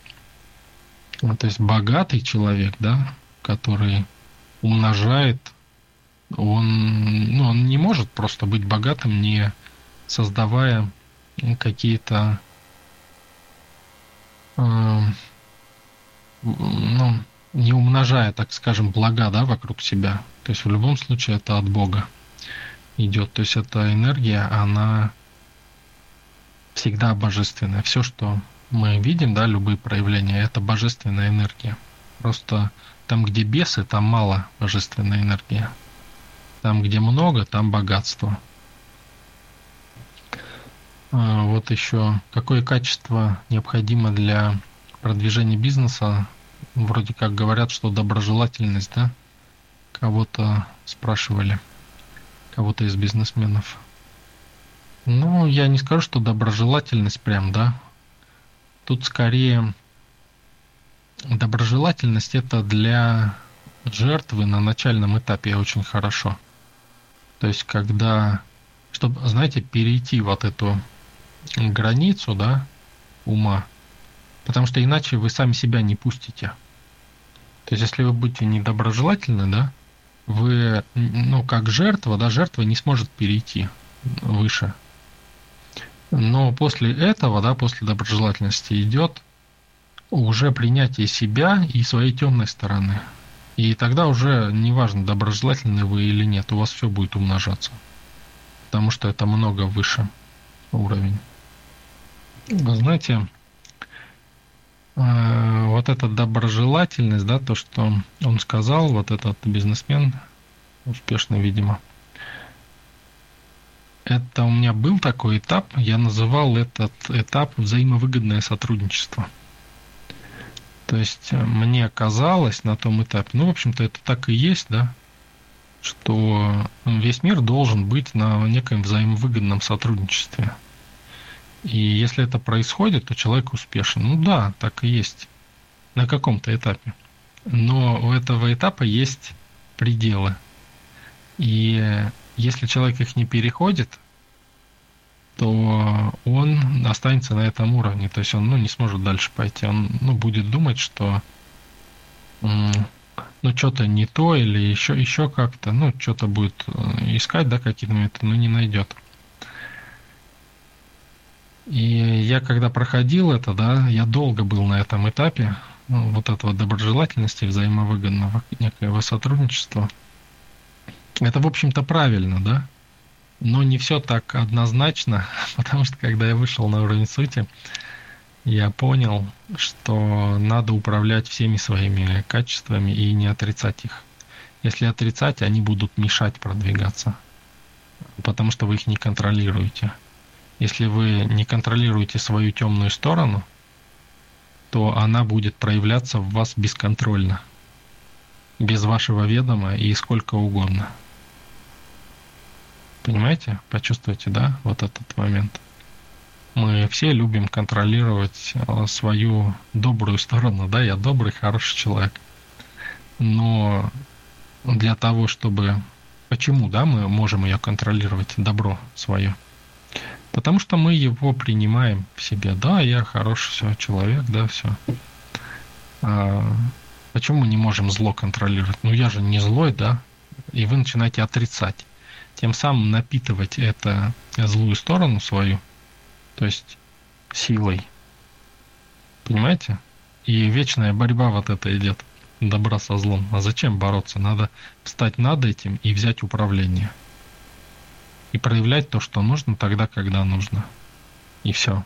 То есть богатый человек, да, который умножает, он, ну, он не может просто быть богатым, не создавая какие-то э, ну, не умножая, так скажем, блага да, вокруг себя. То есть в любом случае это от Бога идет. То есть эта энергия, она всегда божественная. Все, что мы видим, да, любые проявления, это божественная энергия. Просто там, где бесы, там мало божественной энергии. Там, где много, там богатство. А, вот еще, какое качество необходимо для продвижения бизнеса? Вроде как говорят, что доброжелательность, да? Кого-то спрашивали, кого-то из бизнесменов. Ну, я не скажу, что доброжелательность прям, да. Тут скорее доброжелательность это для жертвы на начальном этапе очень хорошо. То есть, когда, чтобы, знаете, перейти вот эту границу, да, ума, потому что иначе вы сами себя не пустите. То есть, если вы будете недоброжелательны, да, вы, ну, как жертва, да, жертва не сможет перейти выше. Но после этого, да, после доброжелательности идет уже принятие себя и своей темной стороны. И тогда уже неважно, доброжелательны вы или нет, у вас все будет умножаться. Потому что это много выше уровень. Вы знаете, вот эта доброжелательность, да, то, что он сказал, вот этот бизнесмен, успешный, видимо, это у меня был такой этап, я называл этот этап взаимовыгодное сотрудничество. То есть э, мне казалось на том этапе, ну, в общем-то, это так и есть, да, что весь мир должен быть на некоем взаимовыгодном сотрудничестве. И если это происходит, то человек успешен. Ну да, так и есть. На каком-то этапе. Но у этого этапа есть пределы. И если человек их не переходит, то он останется на этом уровне. То есть он ну, не сможет дальше пойти. Он ну, будет думать, что ну, что-то не то или еще, еще как-то, ну, что-то будет э, искать, да, какие-то моменты, но не найдет. И я когда проходил это, да, я долго был на этом этапе, ну, вот этого доброжелательности, взаимовыгодного некоего сотрудничества. Это, в общем-то, правильно, да, но не все так однозначно, потому что когда я вышел на уровень сути, я понял, что надо управлять всеми своими качествами и не отрицать их. Если отрицать, они будут мешать продвигаться, потому что вы их не контролируете. Если вы не контролируете свою темную сторону, то она будет проявляться в вас бесконтрольно, без вашего ведома и сколько угодно. Понимаете? Почувствуйте, да, вот этот момент. Мы все любим контролировать э, свою добрую сторону, да, я добрый, хороший человек. Но для того, чтобы... Почему, да, мы можем ее контролировать, добро свое? Потому что мы его принимаем в себе. Да, я хороший все, человек, да, все. А почему мы не можем зло контролировать? Ну я же не злой, да? И вы начинаете отрицать тем самым напитывать это злую сторону свою, то есть силой. Понимаете? И вечная борьба вот это идет добра со злом. А зачем бороться? Надо встать над этим и взять управление. И проявлять то, что нужно тогда, когда нужно. И все.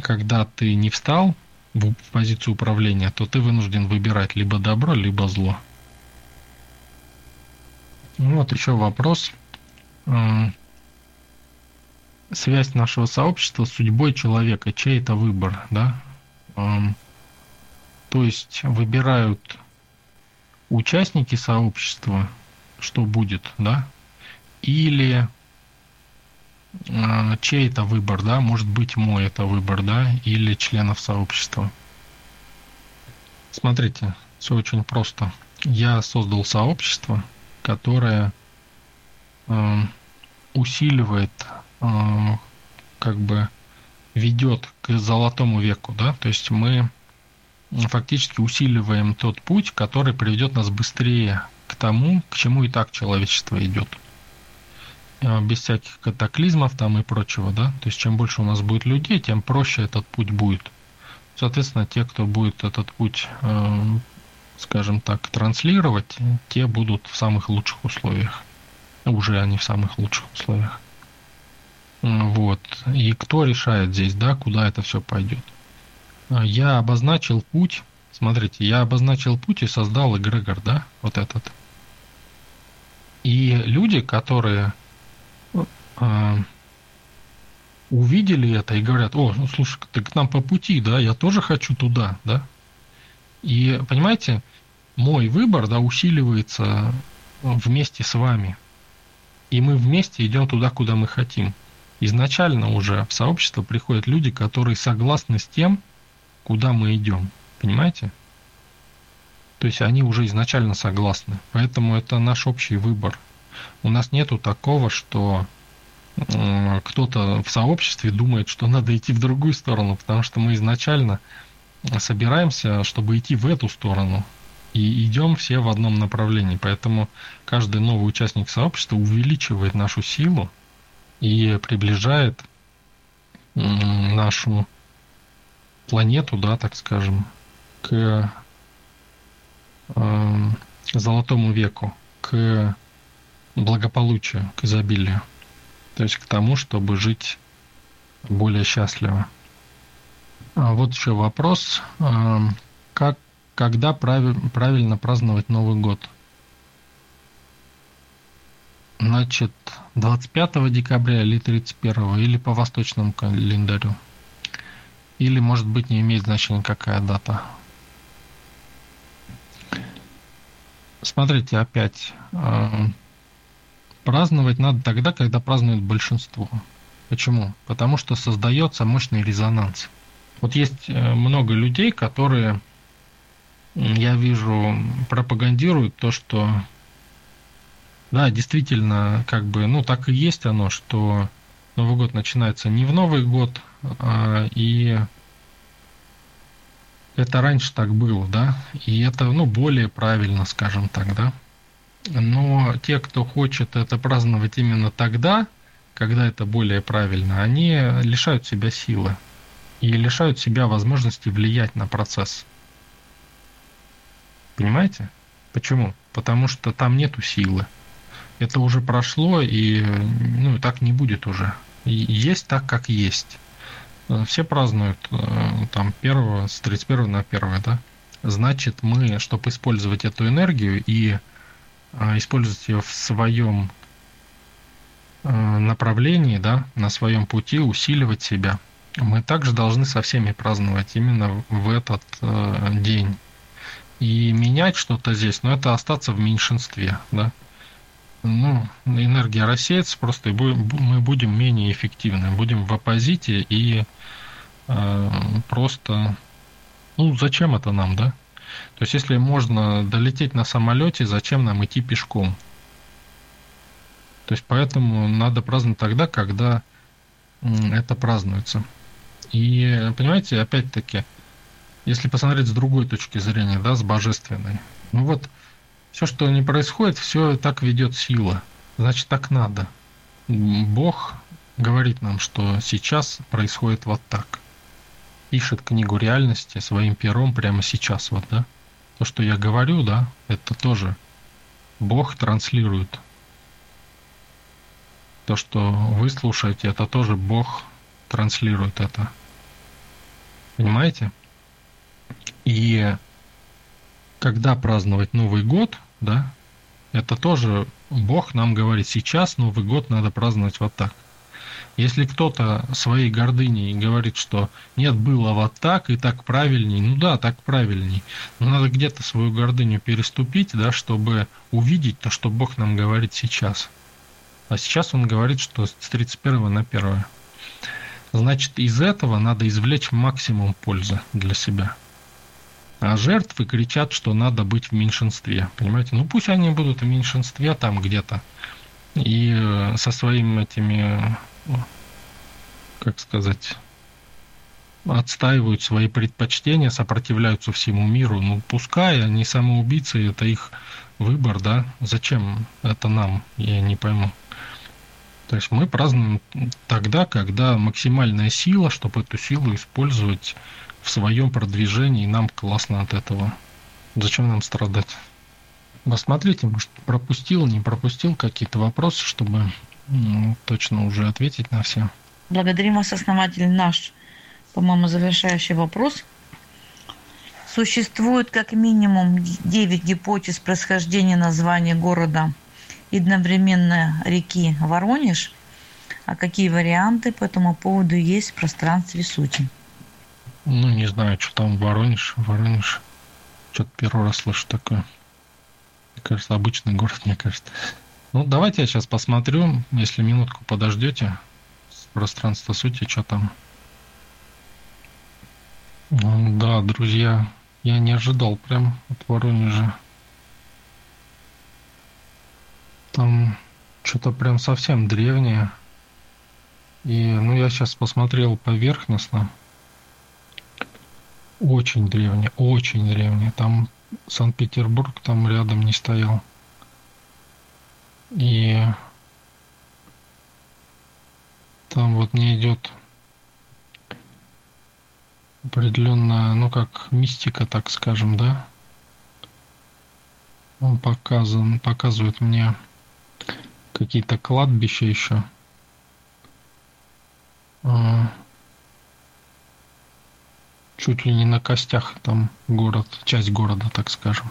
Когда ты не встал в позицию управления, то ты вынужден выбирать либо добро, либо зло. Ну, вот еще вопрос. Связь нашего сообщества с судьбой человека, чей это выбор, да? То есть выбирают участники сообщества, что будет, да? Или а, чей это выбор, да? Может быть мой это выбор, да? Или членов сообщества. Смотрите, все очень просто. Я создал сообщество – которая э, усиливает, э, как бы ведет к золотому веку, да, то есть мы фактически усиливаем тот путь, который приведет нас быстрее к тому, к чему и так человечество идет. Э, без всяких катаклизмов там и прочего, да. То есть чем больше у нас будет людей, тем проще этот путь будет. Соответственно, те, кто будет этот путь э, скажем так, транслировать, те будут в самых лучших условиях. Уже они в самых лучших условиях. Вот. И кто решает здесь, да, куда это все пойдет? Я обозначил путь. Смотрите, я обозначил путь и создал эгрегор, да, вот этот. И люди, которые э, увидели это и говорят, о, ну слушай, ты к нам по пути, да, я тоже хочу туда, да. И понимаете, мой выбор, да, усиливается вместе с вами. И мы вместе идем туда, куда мы хотим. Изначально уже в сообщество приходят люди, которые согласны с тем, куда мы идем. Понимаете? То есть они уже изначально согласны. Поэтому это наш общий выбор. У нас нету такого, что кто-то в сообществе думает, что надо идти в другую сторону, потому что мы изначально собираемся, чтобы идти в эту сторону. И идем все в одном направлении. Поэтому каждый новый участник сообщества увеличивает нашу силу и приближает нашу планету, да, так скажем, к э, золотому веку, к благополучию, к изобилию. То есть к тому, чтобы жить более счастливо. А вот еще вопрос. Э, как, когда прав, правильно праздновать Новый год? Значит, 25 декабря или 31 или по восточному календарю? Или, может быть, не имеет значения какая дата? Смотрите, опять. Праздновать надо тогда, когда празднует большинство. Почему? Потому что создается мощный резонанс. Вот есть э, много людей, которые, я вижу, пропагандируют то, что да, действительно, как бы, ну так и есть оно, что Новый год начинается не в Новый год, а, и это раньше так было, да, и это, ну, более правильно, скажем так, да. Но те, кто хочет это праздновать именно тогда, когда это более правильно, они лишают себя силы и лишают себя возможности влиять на процесс. Понимаете? Почему? Потому что там нету силы. Это уже прошло, и ну, так не будет уже. И есть так, как есть. Все празднуют э, там первого с 31 на 1, да? Значит, мы, чтобы использовать эту энергию и использовать ее в своем направлении, да, на своем пути, усиливать себя, мы также должны со всеми праздновать именно в этот день. И менять что-то здесь, но это остаться в меньшинстве, да ну, энергия рассеется просто, и мы будем менее эффективны, будем в оппозите и э, просто, ну, зачем это нам, да? То есть, если можно долететь на самолете, зачем нам идти пешком? То есть, поэтому надо праздновать тогда, когда это празднуется. И, понимаете, опять-таки, если посмотреть с другой точки зрения, да, с божественной, ну вот, все, что не происходит, все так ведет сила. Значит, так надо. Бог говорит нам, что сейчас происходит вот так. Пишет книгу реальности своим пером прямо сейчас, вот, да. То, что я говорю, да, это тоже Бог транслирует. То, что вы слушаете, это тоже Бог транслирует это. Понимаете? И когда праздновать Новый год, да, это тоже Бог нам говорит, сейчас Новый год надо праздновать вот так. Если кто-то своей гордыней говорит, что нет, было вот так и так правильней, ну да, так правильней, но надо где-то свою гордыню переступить, да, чтобы увидеть то, что Бог нам говорит сейчас. А сейчас Он говорит, что с 31 на 1. Значит, из этого надо извлечь максимум пользы для себя. А жертвы кричат, что надо быть в меньшинстве. Понимаете? Ну пусть они будут в меньшинстве там где-то. И э, со своими этими, как сказать, отстаивают свои предпочтения, сопротивляются всему миру. Ну пускай они самоубийцы, это их выбор, да? Зачем это нам? Я не пойму. То есть мы празднуем тогда, когда максимальная сила, чтобы эту силу использовать в своем продвижении, и нам классно от этого. Зачем нам страдать? Посмотрите, может, пропустил, не пропустил какие-то вопросы, чтобы ну, точно уже ответить на все. Благодарим вас, основатель, наш, по-моему, завершающий вопрос. Существует как минимум 9 гипотез происхождения названия города и одновременно реки Воронеж. А какие варианты по этому поводу есть в пространстве сути? Ну, не знаю, что там Воронеж. Воронеж. Что-то первый раз слышу такое. Мне кажется, обычный город, мне кажется. Ну, давайте я сейчас посмотрю, если минутку подождете, с пространства сути, что там. Да, друзья, я не ожидал прям от Воронежа. Там что-то прям совсем древнее. И, ну, я сейчас посмотрел поверхностно. Очень древнее, очень древнее. Там Санкт-Петербург там рядом не стоял. И там вот не идет определенная, ну как мистика, так скажем, да. Он показан, показывает мне какие-то кладбища еще. А, чуть ли не на костях там город, часть города, так скажем.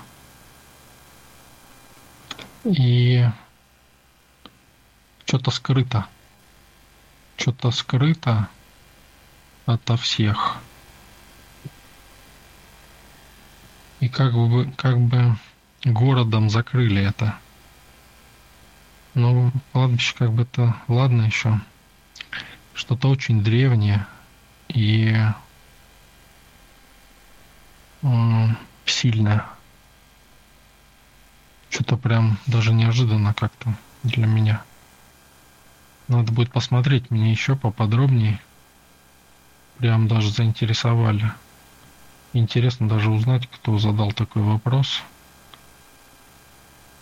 И что-то скрыто. Что-то скрыто ото всех. И как бы, как бы городом закрыли это. Ну, кладбище как бы это, ладно еще. Что-то очень древнее и э, сильное. Что-то прям даже неожиданно как-то для меня. Надо будет посмотреть мне еще поподробнее. Прям даже заинтересовали. Интересно даже узнать, кто задал такой вопрос.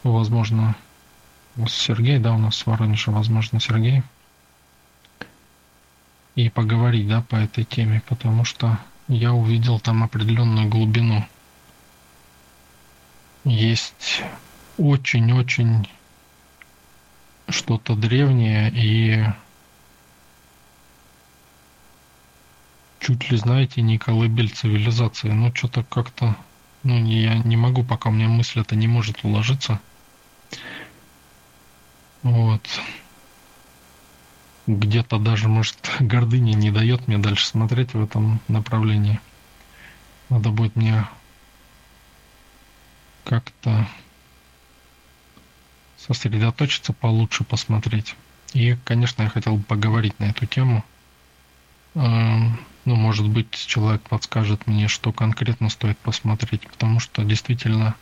Возможно, Сергей, да, у нас в Воронеже, возможно, Сергей. И поговорить, да, по этой теме, потому что я увидел там определенную глубину. Есть очень-очень что-то древнее и чуть ли, знаете, не колыбель цивилизации. Ну, что-то как-то, ну, я не могу, пока у меня мысль это не может уложиться. Вот. Где-то даже, может, гордыня не дает мне дальше смотреть в этом направлении. Надо будет мне как-то сосредоточиться получше, посмотреть. И, конечно, я хотел бы поговорить на эту тему. Эм, ну, может быть, человек подскажет мне, что конкретно стоит посмотреть, потому что действительно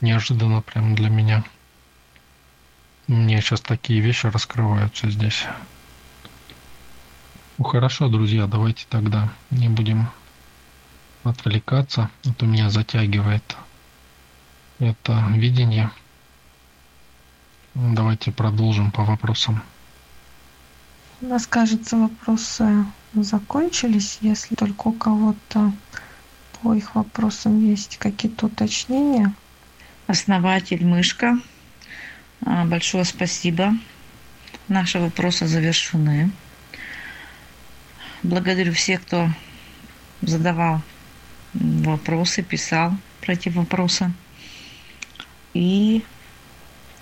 неожиданно прям для меня. Мне сейчас такие вещи раскрываются здесь. Ну хорошо, друзья, давайте тогда не будем отвлекаться, а то меня затягивает это видение. Давайте продолжим по вопросам. У нас, кажется, вопросы закончились. Если только у кого-то по их вопросам есть какие-то уточнения. Основатель Мышка, а, большое спасибо. Наши вопросы завершены. Благодарю всех, кто задавал вопросы, писал про эти вопросы. И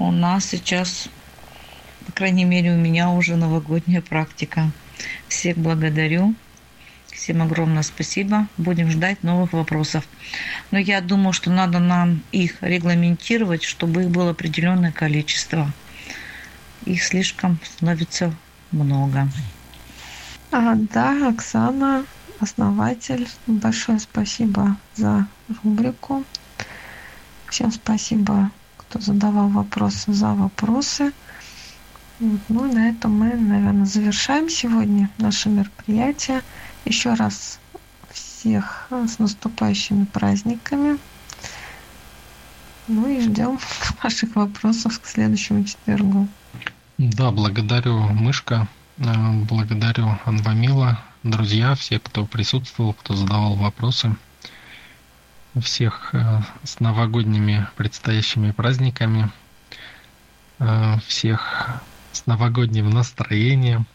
у нас сейчас, по крайней мере, у меня уже новогодняя практика. Всех благодарю. Всем огромное спасибо. Будем ждать новых вопросов. Но я думаю, что надо нам их регламентировать, чтобы их было определенное количество. Их слишком становится много. А, да, Оксана, основатель. Большое спасибо за рубрику. Всем спасибо кто задавал вопросы за вопросы. Вот. Ну и на этом мы, наверное, завершаем сегодня наше мероприятие. Еще раз всех с наступающими праздниками. Ну и ждем ваших вопросов к следующему четвергу. Да, благодарю Мышка, э, благодарю Анвамила, друзья, все, кто присутствовал, кто задавал вопросы всех э, с новогодними предстоящими праздниками, э, всех с новогодним настроением.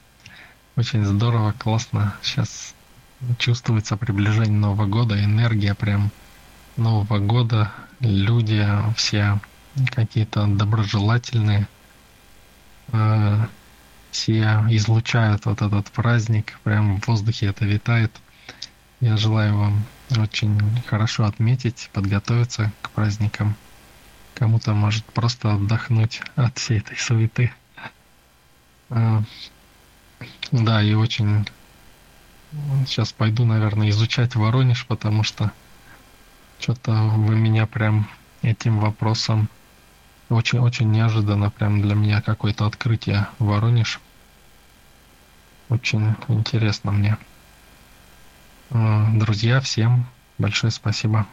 Очень здорово, классно. Сейчас чувствуется приближение Нового года, энергия прям Нового года. Люди все какие-то доброжелательные. Э, все излучают вот этот праздник, прям в воздухе это витает. Я желаю вам очень хорошо отметить, подготовиться к праздникам. Кому-то может просто отдохнуть от всей этой суеты. Э, да, и очень сейчас пойду, наверное, изучать Воронеж, потому что что-то вы меня прям этим вопросом очень-очень неожиданно прям для меня какое-то открытие Воронеж. Очень интересно мне. Э, друзья, всем большое спасибо.